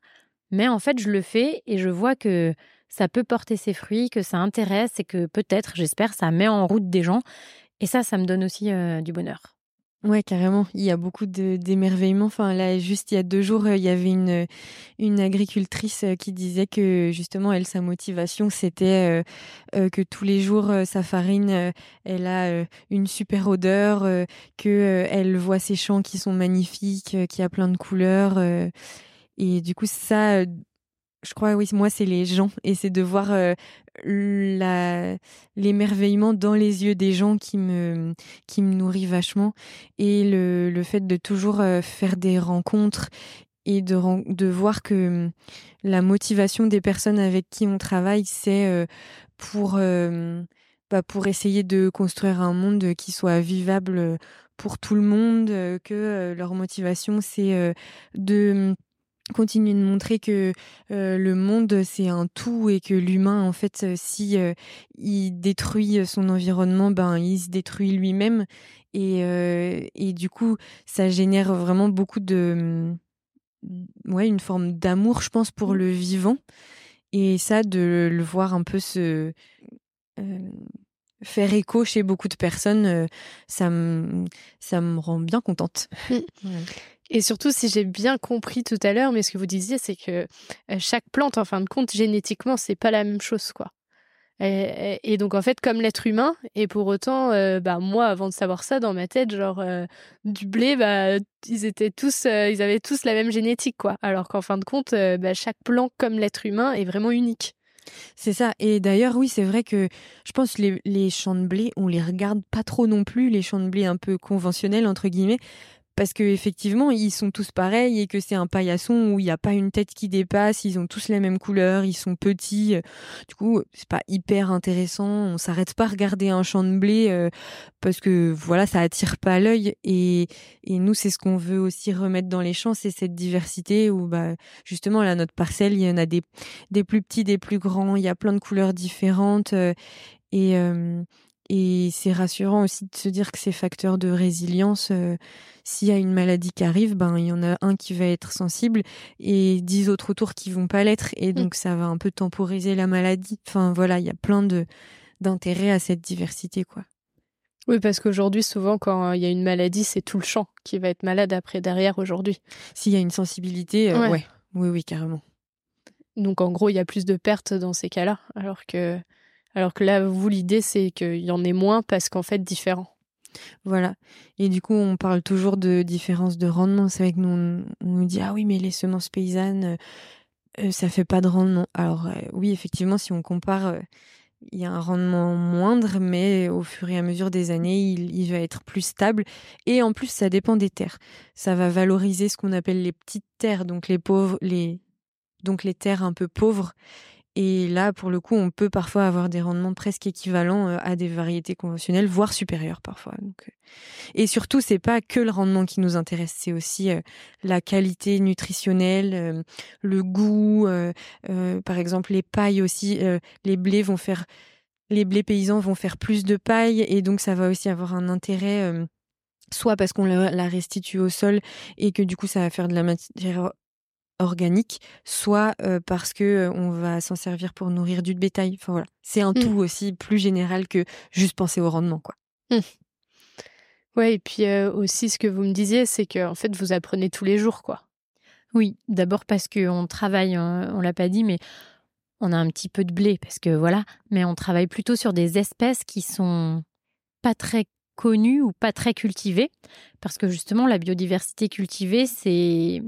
Mais en fait, je le fais et je vois que ça peut porter ses fruits, que ça intéresse et que peut-être, j'espère, ça met en route des gens. Et ça, ça me donne aussi du bonheur. Ouais, carrément. Il y a beaucoup d'émerveillement. Enfin, là, juste il y a deux jours, il y avait une, une agricultrice qui disait que justement, elle, sa motivation, c'était que tous les jours, sa farine, elle a une super odeur, que elle voit ses champs qui sont magnifiques, qui a plein de couleurs. Et du coup, ça, je crois, oui, moi, c'est les gens. Et c'est de voir l'émerveillement dans les yeux des gens qui me, qui me nourrit vachement. Et le, le fait de toujours faire des rencontres et de, de voir que la motivation des personnes avec qui on travaille, c'est pour, bah, pour essayer de construire un monde qui soit vivable pour tout le monde, que leur motivation, c'est de continuer de montrer que le monde c'est un tout et que l'humain en fait si il détruit son environnement ben il se détruit lui-même et, et du coup ça génère vraiment beaucoup de ouais une forme d'amour je pense pour mmh. le vivant et ça de le voir un peu se faire écho chez beaucoup de personnes ça me ça me rend bien contente mmh. Et surtout, si j'ai bien compris tout à l'heure, mais ce que vous disiez, c'est que chaque plante, en fin de compte, génétiquement, c'est pas la même chose, quoi. Et, donc, en fait, comme l'être humain, et pour autant, bah, moi, avant de savoir ça, dans ma tête, genre, du blé, bah, ils étaient tous, ils avaient tous la même génétique, quoi. Alors qu'en fin de compte, bah, chaque plant, comme l'être humain, est vraiment unique. C'est ça. Et d'ailleurs, oui, c'est vrai que je pense les, les champs de blé, on les regarde pas trop non plus, les champs de blé un peu conventionnels, entre guillemets, parce que effectivement ils sont tous pareils et que c'est un paillasson où il n'y a pas une tête qui dépasse, ils ont tous les mêmes couleurs, ils sont petits. Du coup, c'est pas hyper intéressant. On s'arrête pas à regarder un champ de blé euh, parce que voilà, ça attire pas l'œil et, et nous c'est ce qu'on veut aussi remettre dans les champs, c'est cette diversité où bah justement là notre parcelle, il y en a des des plus petits, des plus grands, il y a plein de couleurs différentes euh, et euh, et c'est rassurant aussi de se dire que ces facteurs de résilience, euh, s'il y a une maladie qui arrive, ben il y en a un qui va être sensible et dix autres autour qui vont pas l'être, et mmh. donc ça va un peu temporiser la maladie. Enfin voilà, il y a plein de d'intérêt à cette diversité, quoi. Oui, parce qu'aujourd'hui, souvent, quand il y a une maladie, c'est tout le champ qui va être malade après derrière aujourd'hui. S'il y a une sensibilité, euh, ouais, oui, oui, carrément. Donc en gros, il y a plus de pertes dans ces cas-là, alors que alors que là, vous, l'idée, c'est qu'il y en ait moins parce qu'en fait, différent. Voilà. Et du coup, on parle toujours de différence de rendement. C'est vrai que nous, on, nous dit, ah oui, mais les semences paysannes, euh, euh, ça fait pas de rendement. Alors, euh, oui, effectivement, si on compare, il y a un rendement moindre, mais au fur et à mesure des années, il, il, va être plus stable. Et en plus, ça dépend des terres. Ça va valoriser ce qu'on appelle les petites terres, donc les pauvres, les, donc les terres un peu pauvres et là, pour le coup, on peut parfois avoir des rendements presque équivalents euh, à des variétés conventionnelles, voire supérieurs parfois. Euh, Et surtout, c'est pas que le rendement qui nous intéresse, c'est aussi euh, la qualité nutritionnelle, le goût. par exemple, les pailles aussi. les blés vont faire, les blés paysans vont faire plus de paille, et donc ça va aussi avoir un intérêt soit parce qu'on la restitue au sol et que du coup ça va faire de la matière organique, soit parce que on va s'en servir pour nourrir du bétail. Enfin voilà, c'est un mmh. tout aussi plus général que juste penser au rendement, quoi. Mmh. Ouais, et puis aussi ce que vous me disiez, c'est que en fait vous apprenez tous les jours, quoi. Oui, d'abord parce qu'on travaille, on l'a pas dit, mais on a un petit peu de blé parce que voilà, mais on travaille plutôt sur des espèces qui sont pas très connues ou pas très cultivées, parce que justement la biodiversité cultivée, c'est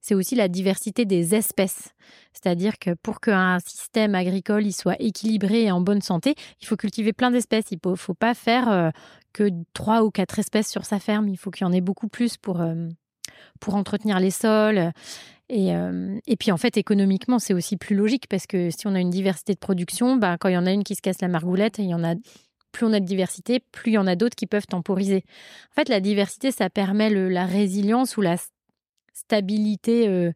c'est aussi la diversité des espèces. C'est-à-dire que pour qu'un système agricole soit équilibré et en bonne santé, il faut cultiver plein d'espèces. Il ne faut, pas faire euh, que trois ou quatre espèces sur sa ferme. Il faut qu'il y en ait beaucoup plus pour, euh, pour entretenir les sols. Et, euh, et, puis en fait, économiquement, c'est aussi plus logique parce que si on a une diversité de production, bah, quand il y en a une qui se casse la margoulette, il y en a plus on a de diversité, plus il y en a d'autres qui peuvent temporiser. En fait, la diversité, ça permet la résilience ou la stabilité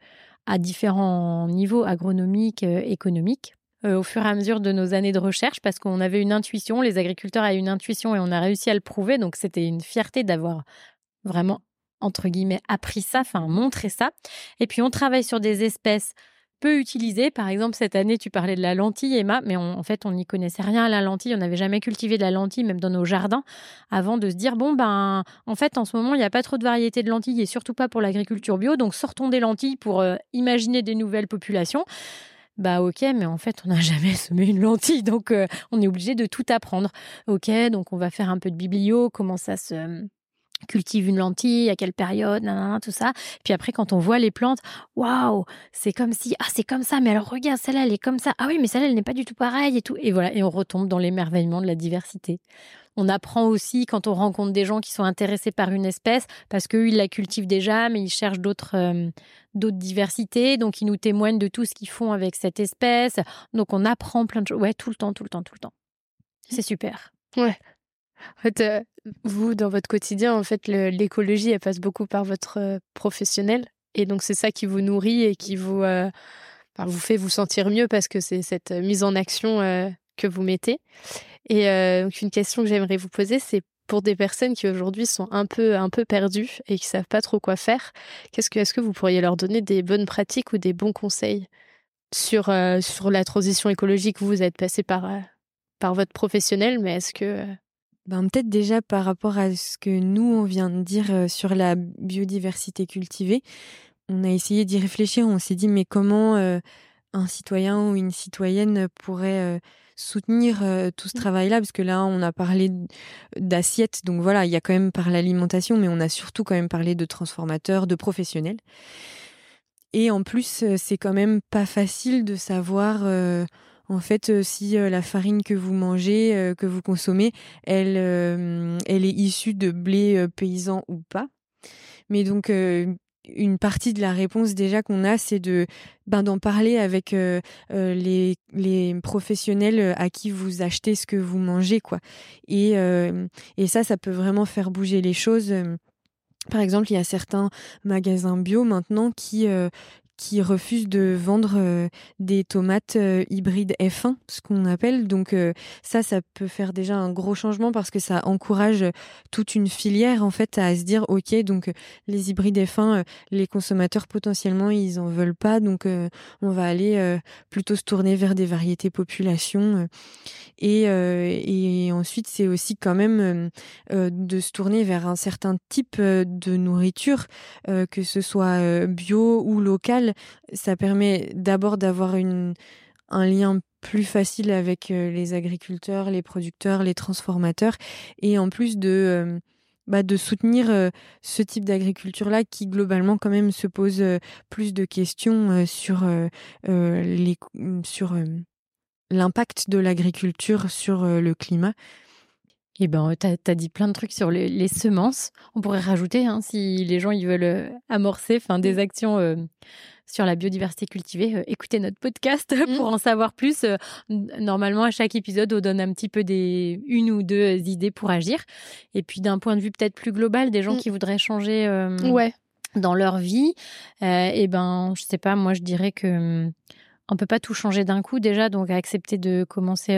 à différents niveaux agronomiques, économiques. au fur et à mesure de nos années de recherche, parce qu'on avait une intuition, les agriculteurs avaient une intuition et on a réussi à le prouver. Donc c'était une fierté d'avoir vraiment, entre guillemets, appris ça, enfin montré ça. Et puis on travaille sur des espèces peu utilisé. Par exemple, cette année, tu parlais de la lentille, Emma, mais en fait, on n'y connaissait rien à la lentille. On n'avait jamais cultivé de la lentille, même dans nos jardins, avant de se dire bon, ben, en fait, en ce moment, il n'y a pas trop de variétés de lentilles et surtout pas pour l'agriculture bio. Donc, sortons des lentilles pour euh, imaginer des nouvelles populations. Bah ok, mais en fait, on n'a (laughs) jamais semé une lentille, donc euh, on est obligé de tout apprendre. Ok, donc on va faire un peu de biblio, comment ça se cultive une lentille, à quelle période, tout ça. Puis après, quand on voit les plantes, waouh, c'est comme si, ah, c'est comme ça, mais alors regarde, celle-là, elle est comme ça. Ah oui, mais celle-là, elle n'est pas du tout pareille et tout. Et voilà, et on retombe dans l'émerveillement de la diversité. On apprend aussi quand on rencontre des gens qui sont intéressés par une espèce parce qu'eux, ils la cultivent déjà, mais ils cherchent d'autres euh, d'autres diversités. Donc, ils nous témoignent de tout ce qu'ils font avec cette espèce. Donc, on apprend plein de choses. Ouais, tout le temps, tout le temps, tout le temps. C'est super. Ouais. En fait, euh, vous, dans votre quotidien, en fait, l'écologie, elle passe beaucoup par votre euh, professionnel. Et donc c'est ça qui vous nourrit et qui vous, vous fait vous sentir mieux parce que c'est cette mise en action que vous mettez. Et donc une question que j'aimerais vous poser, c'est pour des personnes qui aujourd'hui sont un peu un peu perdues et qui savent pas trop quoi faire, qu'est-ce que est-ce que vous pourriez leur donner des bonnes pratiques ou des bons conseils sur sur la transition écologique? Vous êtes passé par par votre professionnel, mais est-ce que ben, peut-être déjà par rapport à ce que nous, on vient de dire euh, sur la biodiversité cultivée, on a essayé d'y réfléchir, on s'est dit mais comment euh, un citoyen ou une citoyenne pourrait euh, soutenir tout ce mmh. travail-là? Parce que là, on a parlé d'assiettes, donc voilà, il y a quand même par l'alimentation, mais on a surtout quand même parlé de transformateurs, de professionnels. Et en plus, c'est quand même pas facile de savoir en fait, euh, si euh, la farine que vous mangez, euh, que vous consommez, elle, elle est issue de blé paysan ou pas. Mais donc, une partie de la réponse déjà qu'on a, c'est de ben, d'en parler avec les, professionnels à qui vous achetez ce que vous mangez, quoi. Et, et ça, ça peut vraiment faire bouger les choses. Par exemple, il y a certains magasins bio maintenant qui, qui refuse de vendre euh, des tomates euh, hybrides F1, ce qu'on appelle. Donc euh, ça, ça peut faire déjà un gros changement parce que ça encourage toute une filière en fait à se dire ok, donc les hybrides F1, les consommateurs potentiellement ils en veulent pas, donc on va aller plutôt se tourner vers des variétés population. Et, et ensuite, c'est aussi quand même de se tourner vers un certain type de nourriture, que ce soit bio ou local ça permet d'abord d'avoir un lien plus facile avec euh, les agriculteurs, les producteurs, les transformateurs, et en plus de, euh, bah, soutenir euh, ce type d'agriculture-là qui globalement quand même se pose plus de questions sur l'impact de l'agriculture sur le climat. Eh ben, tu as, dit plein de trucs sur les, semences. On pourrait rajouter, hein, si les gens ils veulent amorcer enfin, des actions sur la biodiversité cultivée, euh, écoutez notre podcast (laughs) mmh. pour en savoir plus. Euh, normalement, à chaque épisode, on donne un petit peu des une ou deux idées pour agir. Et puis d'un point de vue peut-être plus global, des gens mmh. qui voudraient changer ouais. dans leur vie, eh ben, je sais pas, moi je dirais que on peut pas tout changer d'un coup déjà, donc accepter de commencer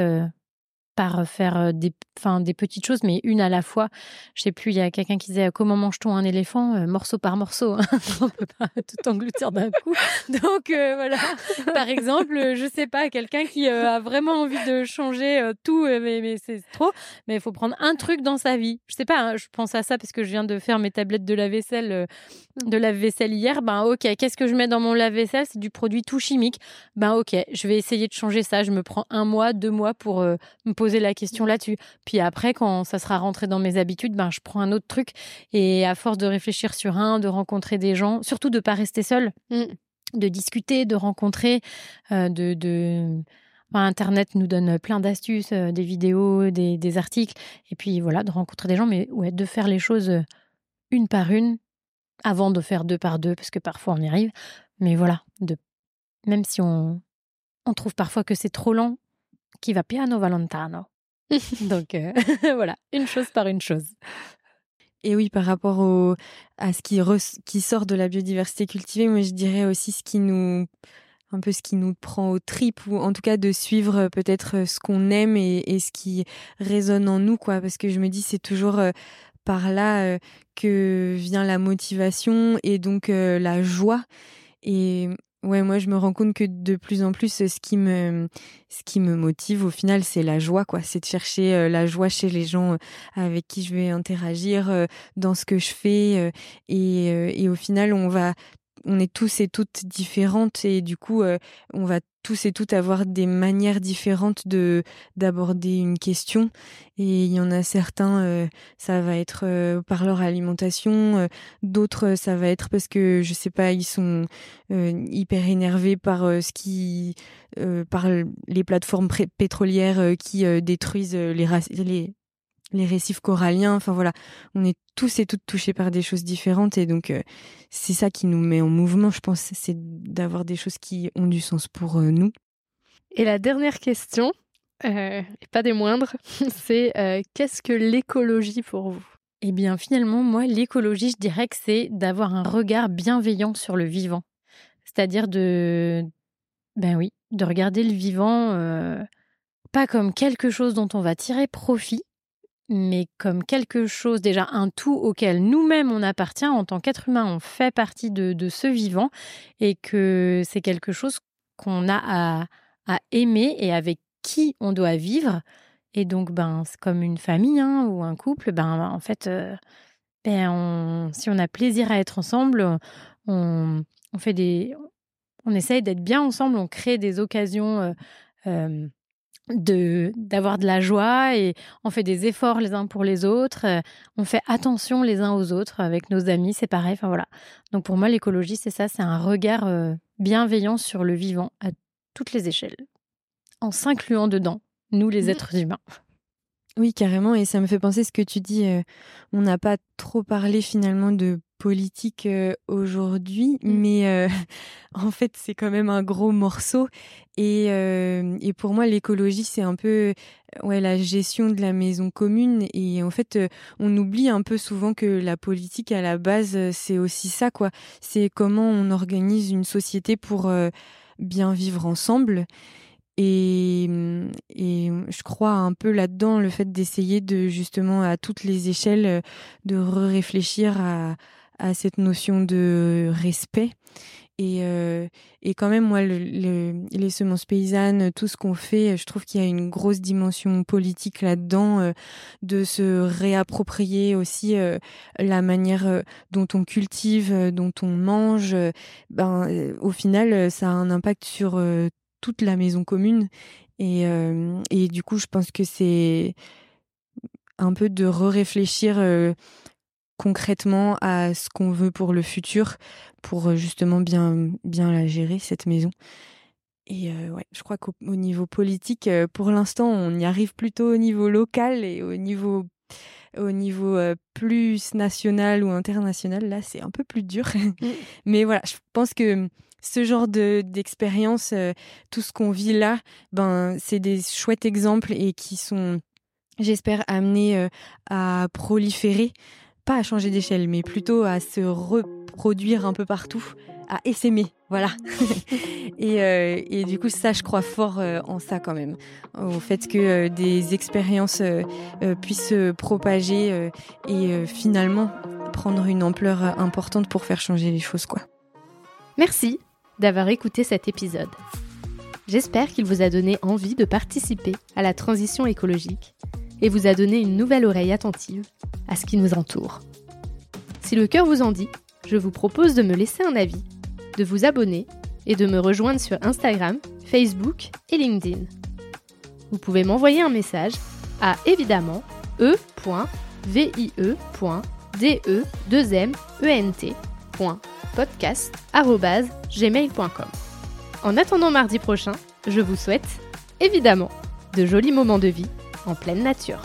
par faire des, des petites choses, mais une à la fois. Je sais plus, il y a quelqu'un qui disait comment mange-t-on un éléphant morceau par morceau. Hein? (laughs) On peut pas (laughs) tout engloutir d'un coup. Donc voilà. Par exemple, je sais pas, quelqu'un qui a vraiment envie de changer tout, mais, mais c'est trop. Mais il faut prendre un truc dans sa vie. Je sais pas. Hein, je pense à ça parce que je viens de faire mes tablettes de la vaisselle, de la vaisselle hier. Ben ok, qu'est-ce que je mets dans mon lave-vaisselle? C'est du produit tout chimique. Ben ok, je vais essayer de changer ça. Je me prends un mois, deux mois pour me poser poser la question là-dessus. Puis après, quand ça sera rentré dans mes habitudes, ben, je prends un autre truc. Et à force de réfléchir sur un, de rencontrer des gens, surtout de pas rester seul, mmh. de discuter, de rencontrer, euh, de, de... Internet nous donne plein d'astuces, euh, des vidéos, des, articles. Et puis voilà, de rencontrer des gens, mais ouais, de faire les choses euh, une par une avant de faire deux par deux, parce que parfois on y arrive. Mais voilà, de même si on, on trouve parfois que c'est trop lent, qui va piano va lontano. (laughs) Donc euh, (laughs) voilà, une chose par une chose. Et oui, par rapport au, à ce qui, qui sort de la biodiversité cultivée, moi je dirais aussi ce qui nous un peu ce qui nous prend aux tripes ou en tout cas de suivre euh, peut-être euh, ce qu'on aime et, ce qui résonne en nous quoi parce que je me dis c'est toujours par là que vient la motivation et donc la joie et Ouais, moi je me rends compte que de plus en plus ce qui me ce qui me motive au final c'est la joie quoi, c'est de chercher euh, la joie chez les gens euh, avec qui je vais interagir euh, dans ce que je fais et, et au final on va on est tous et toutes différentes et du coup, euh, on va tous et toutes avoir des manières différentes de d'aborder une question. Et il y en a certains, euh, ça va être euh, par leur alimentation, d'autres, ça va être parce que je sais pas, ils sont hyper énervés par ce qui, par les plateformes pétrolières qui détruisent les, les les récifs coralliens. Enfin voilà, on est tous et toutes touchés par des choses différentes et donc euh, c'est ça qui nous met en mouvement, je pense, c'est d'avoir des choses qui ont du sens pour euh, nous. Et la dernière question, euh, et pas des moindres, (laughs) c'est qu'est-ce que l'écologie pour vous? Eh bien, finalement, moi, l'écologie, je dirais que c'est d'avoir un regard bienveillant sur le vivant. C'est-à-dire de, ben oui, de regarder le vivant euh, pas comme quelque chose dont on va tirer profit, mais comme quelque chose, déjà un tout auquel nous-mêmes on appartient en tant qu'être humain, on fait partie de, ce vivant et que c'est quelque chose qu'on a à, aimer et avec qui on doit vivre. Et donc, ben, c'est comme une famille hein, ou un couple, ben, en fait, euh, ben, si on a plaisir à être ensemble, on, fait des, on essaye d'être bien ensemble, on crée des occasions euh, euh, de d'avoir de la joie et on fait des efforts les uns pour les autres, euh, on fait attention les uns aux autres avec nos amis, c'est pareil. Enfin voilà. Donc pour moi l'écologie c'est ça, c'est un regard bienveillant sur le vivant à toutes les échelles, en s'incluant dedans, nous les mmh. êtres humains. Oui, carrément. Et ça me fait penser ce que tu dis. on n'a pas trop parlé finalement de politique aujourd'hui, mmh. mais (laughs) en fait, c'est quand même un gros morceau. Et, et pour moi, l'écologie, c'est un peu ouais, la gestion de la maison commune. Et en fait, on oublie un peu souvent que la politique, à la base, c'est aussi ça, quoi. C'est comment on organise une société pour bien vivre ensemble. Et, et, je crois un peu là-dedans le fait d'essayer de justement à toutes les échelles de réfléchir à, à cette notion de respect. Et, euh, et quand même, moi, les semences paysannes, tout ce qu'on fait, je trouve qu'il y a une grosse dimension politique là-dedans, euh, de se réapproprier aussi euh, la manière dont on cultive, dont on mange. ben, au final, ça a un impact sur toute la maison commune. Et, et du coup, je pense que c'est un peu de re-réfléchir concrètement à ce qu'on veut pour le futur, pour euh, justement bien, bien la gérer, cette maison. Et euh, ouais, je crois qu'au niveau politique, euh, pour l'instant, on y arrive plutôt au niveau local et au niveau, au niveau plus national ou international, là, c'est un peu plus dur. Mm. (laughs) Mais voilà, je pense que ce genre de d'expérience, tout ce qu'on vit là, ben, c'est des chouettes exemples et qui sont, j'espère, amenés à proliférer pas à changer d'échelle, mais plutôt à se reproduire un peu partout, à essaimer, voilà. (laughs) Euh, et, du coup, ça, je crois fort euh, en ça quand même, au fait que euh, des expériences puissent se propager et finalement prendre une ampleur importante pour faire changer les choses, quoi. Merci d'avoir écouté cet épisode. J'espère qu'il vous a donné envie de participer à la transition écologique et vous a donné une nouvelle oreille attentive à ce qui nous entoure. Si le cœur vous en dit, je vous propose de me laisser un avis, de vous abonner et de me rejoindre sur Instagram, Facebook et LinkedIn. Vous pouvez m'envoyer un message à évidemment e.vie.de2ment.podcast.gmail.com. En attendant mardi prochain, je vous souhaite, évidemment, de jolis moments de vie en pleine nature.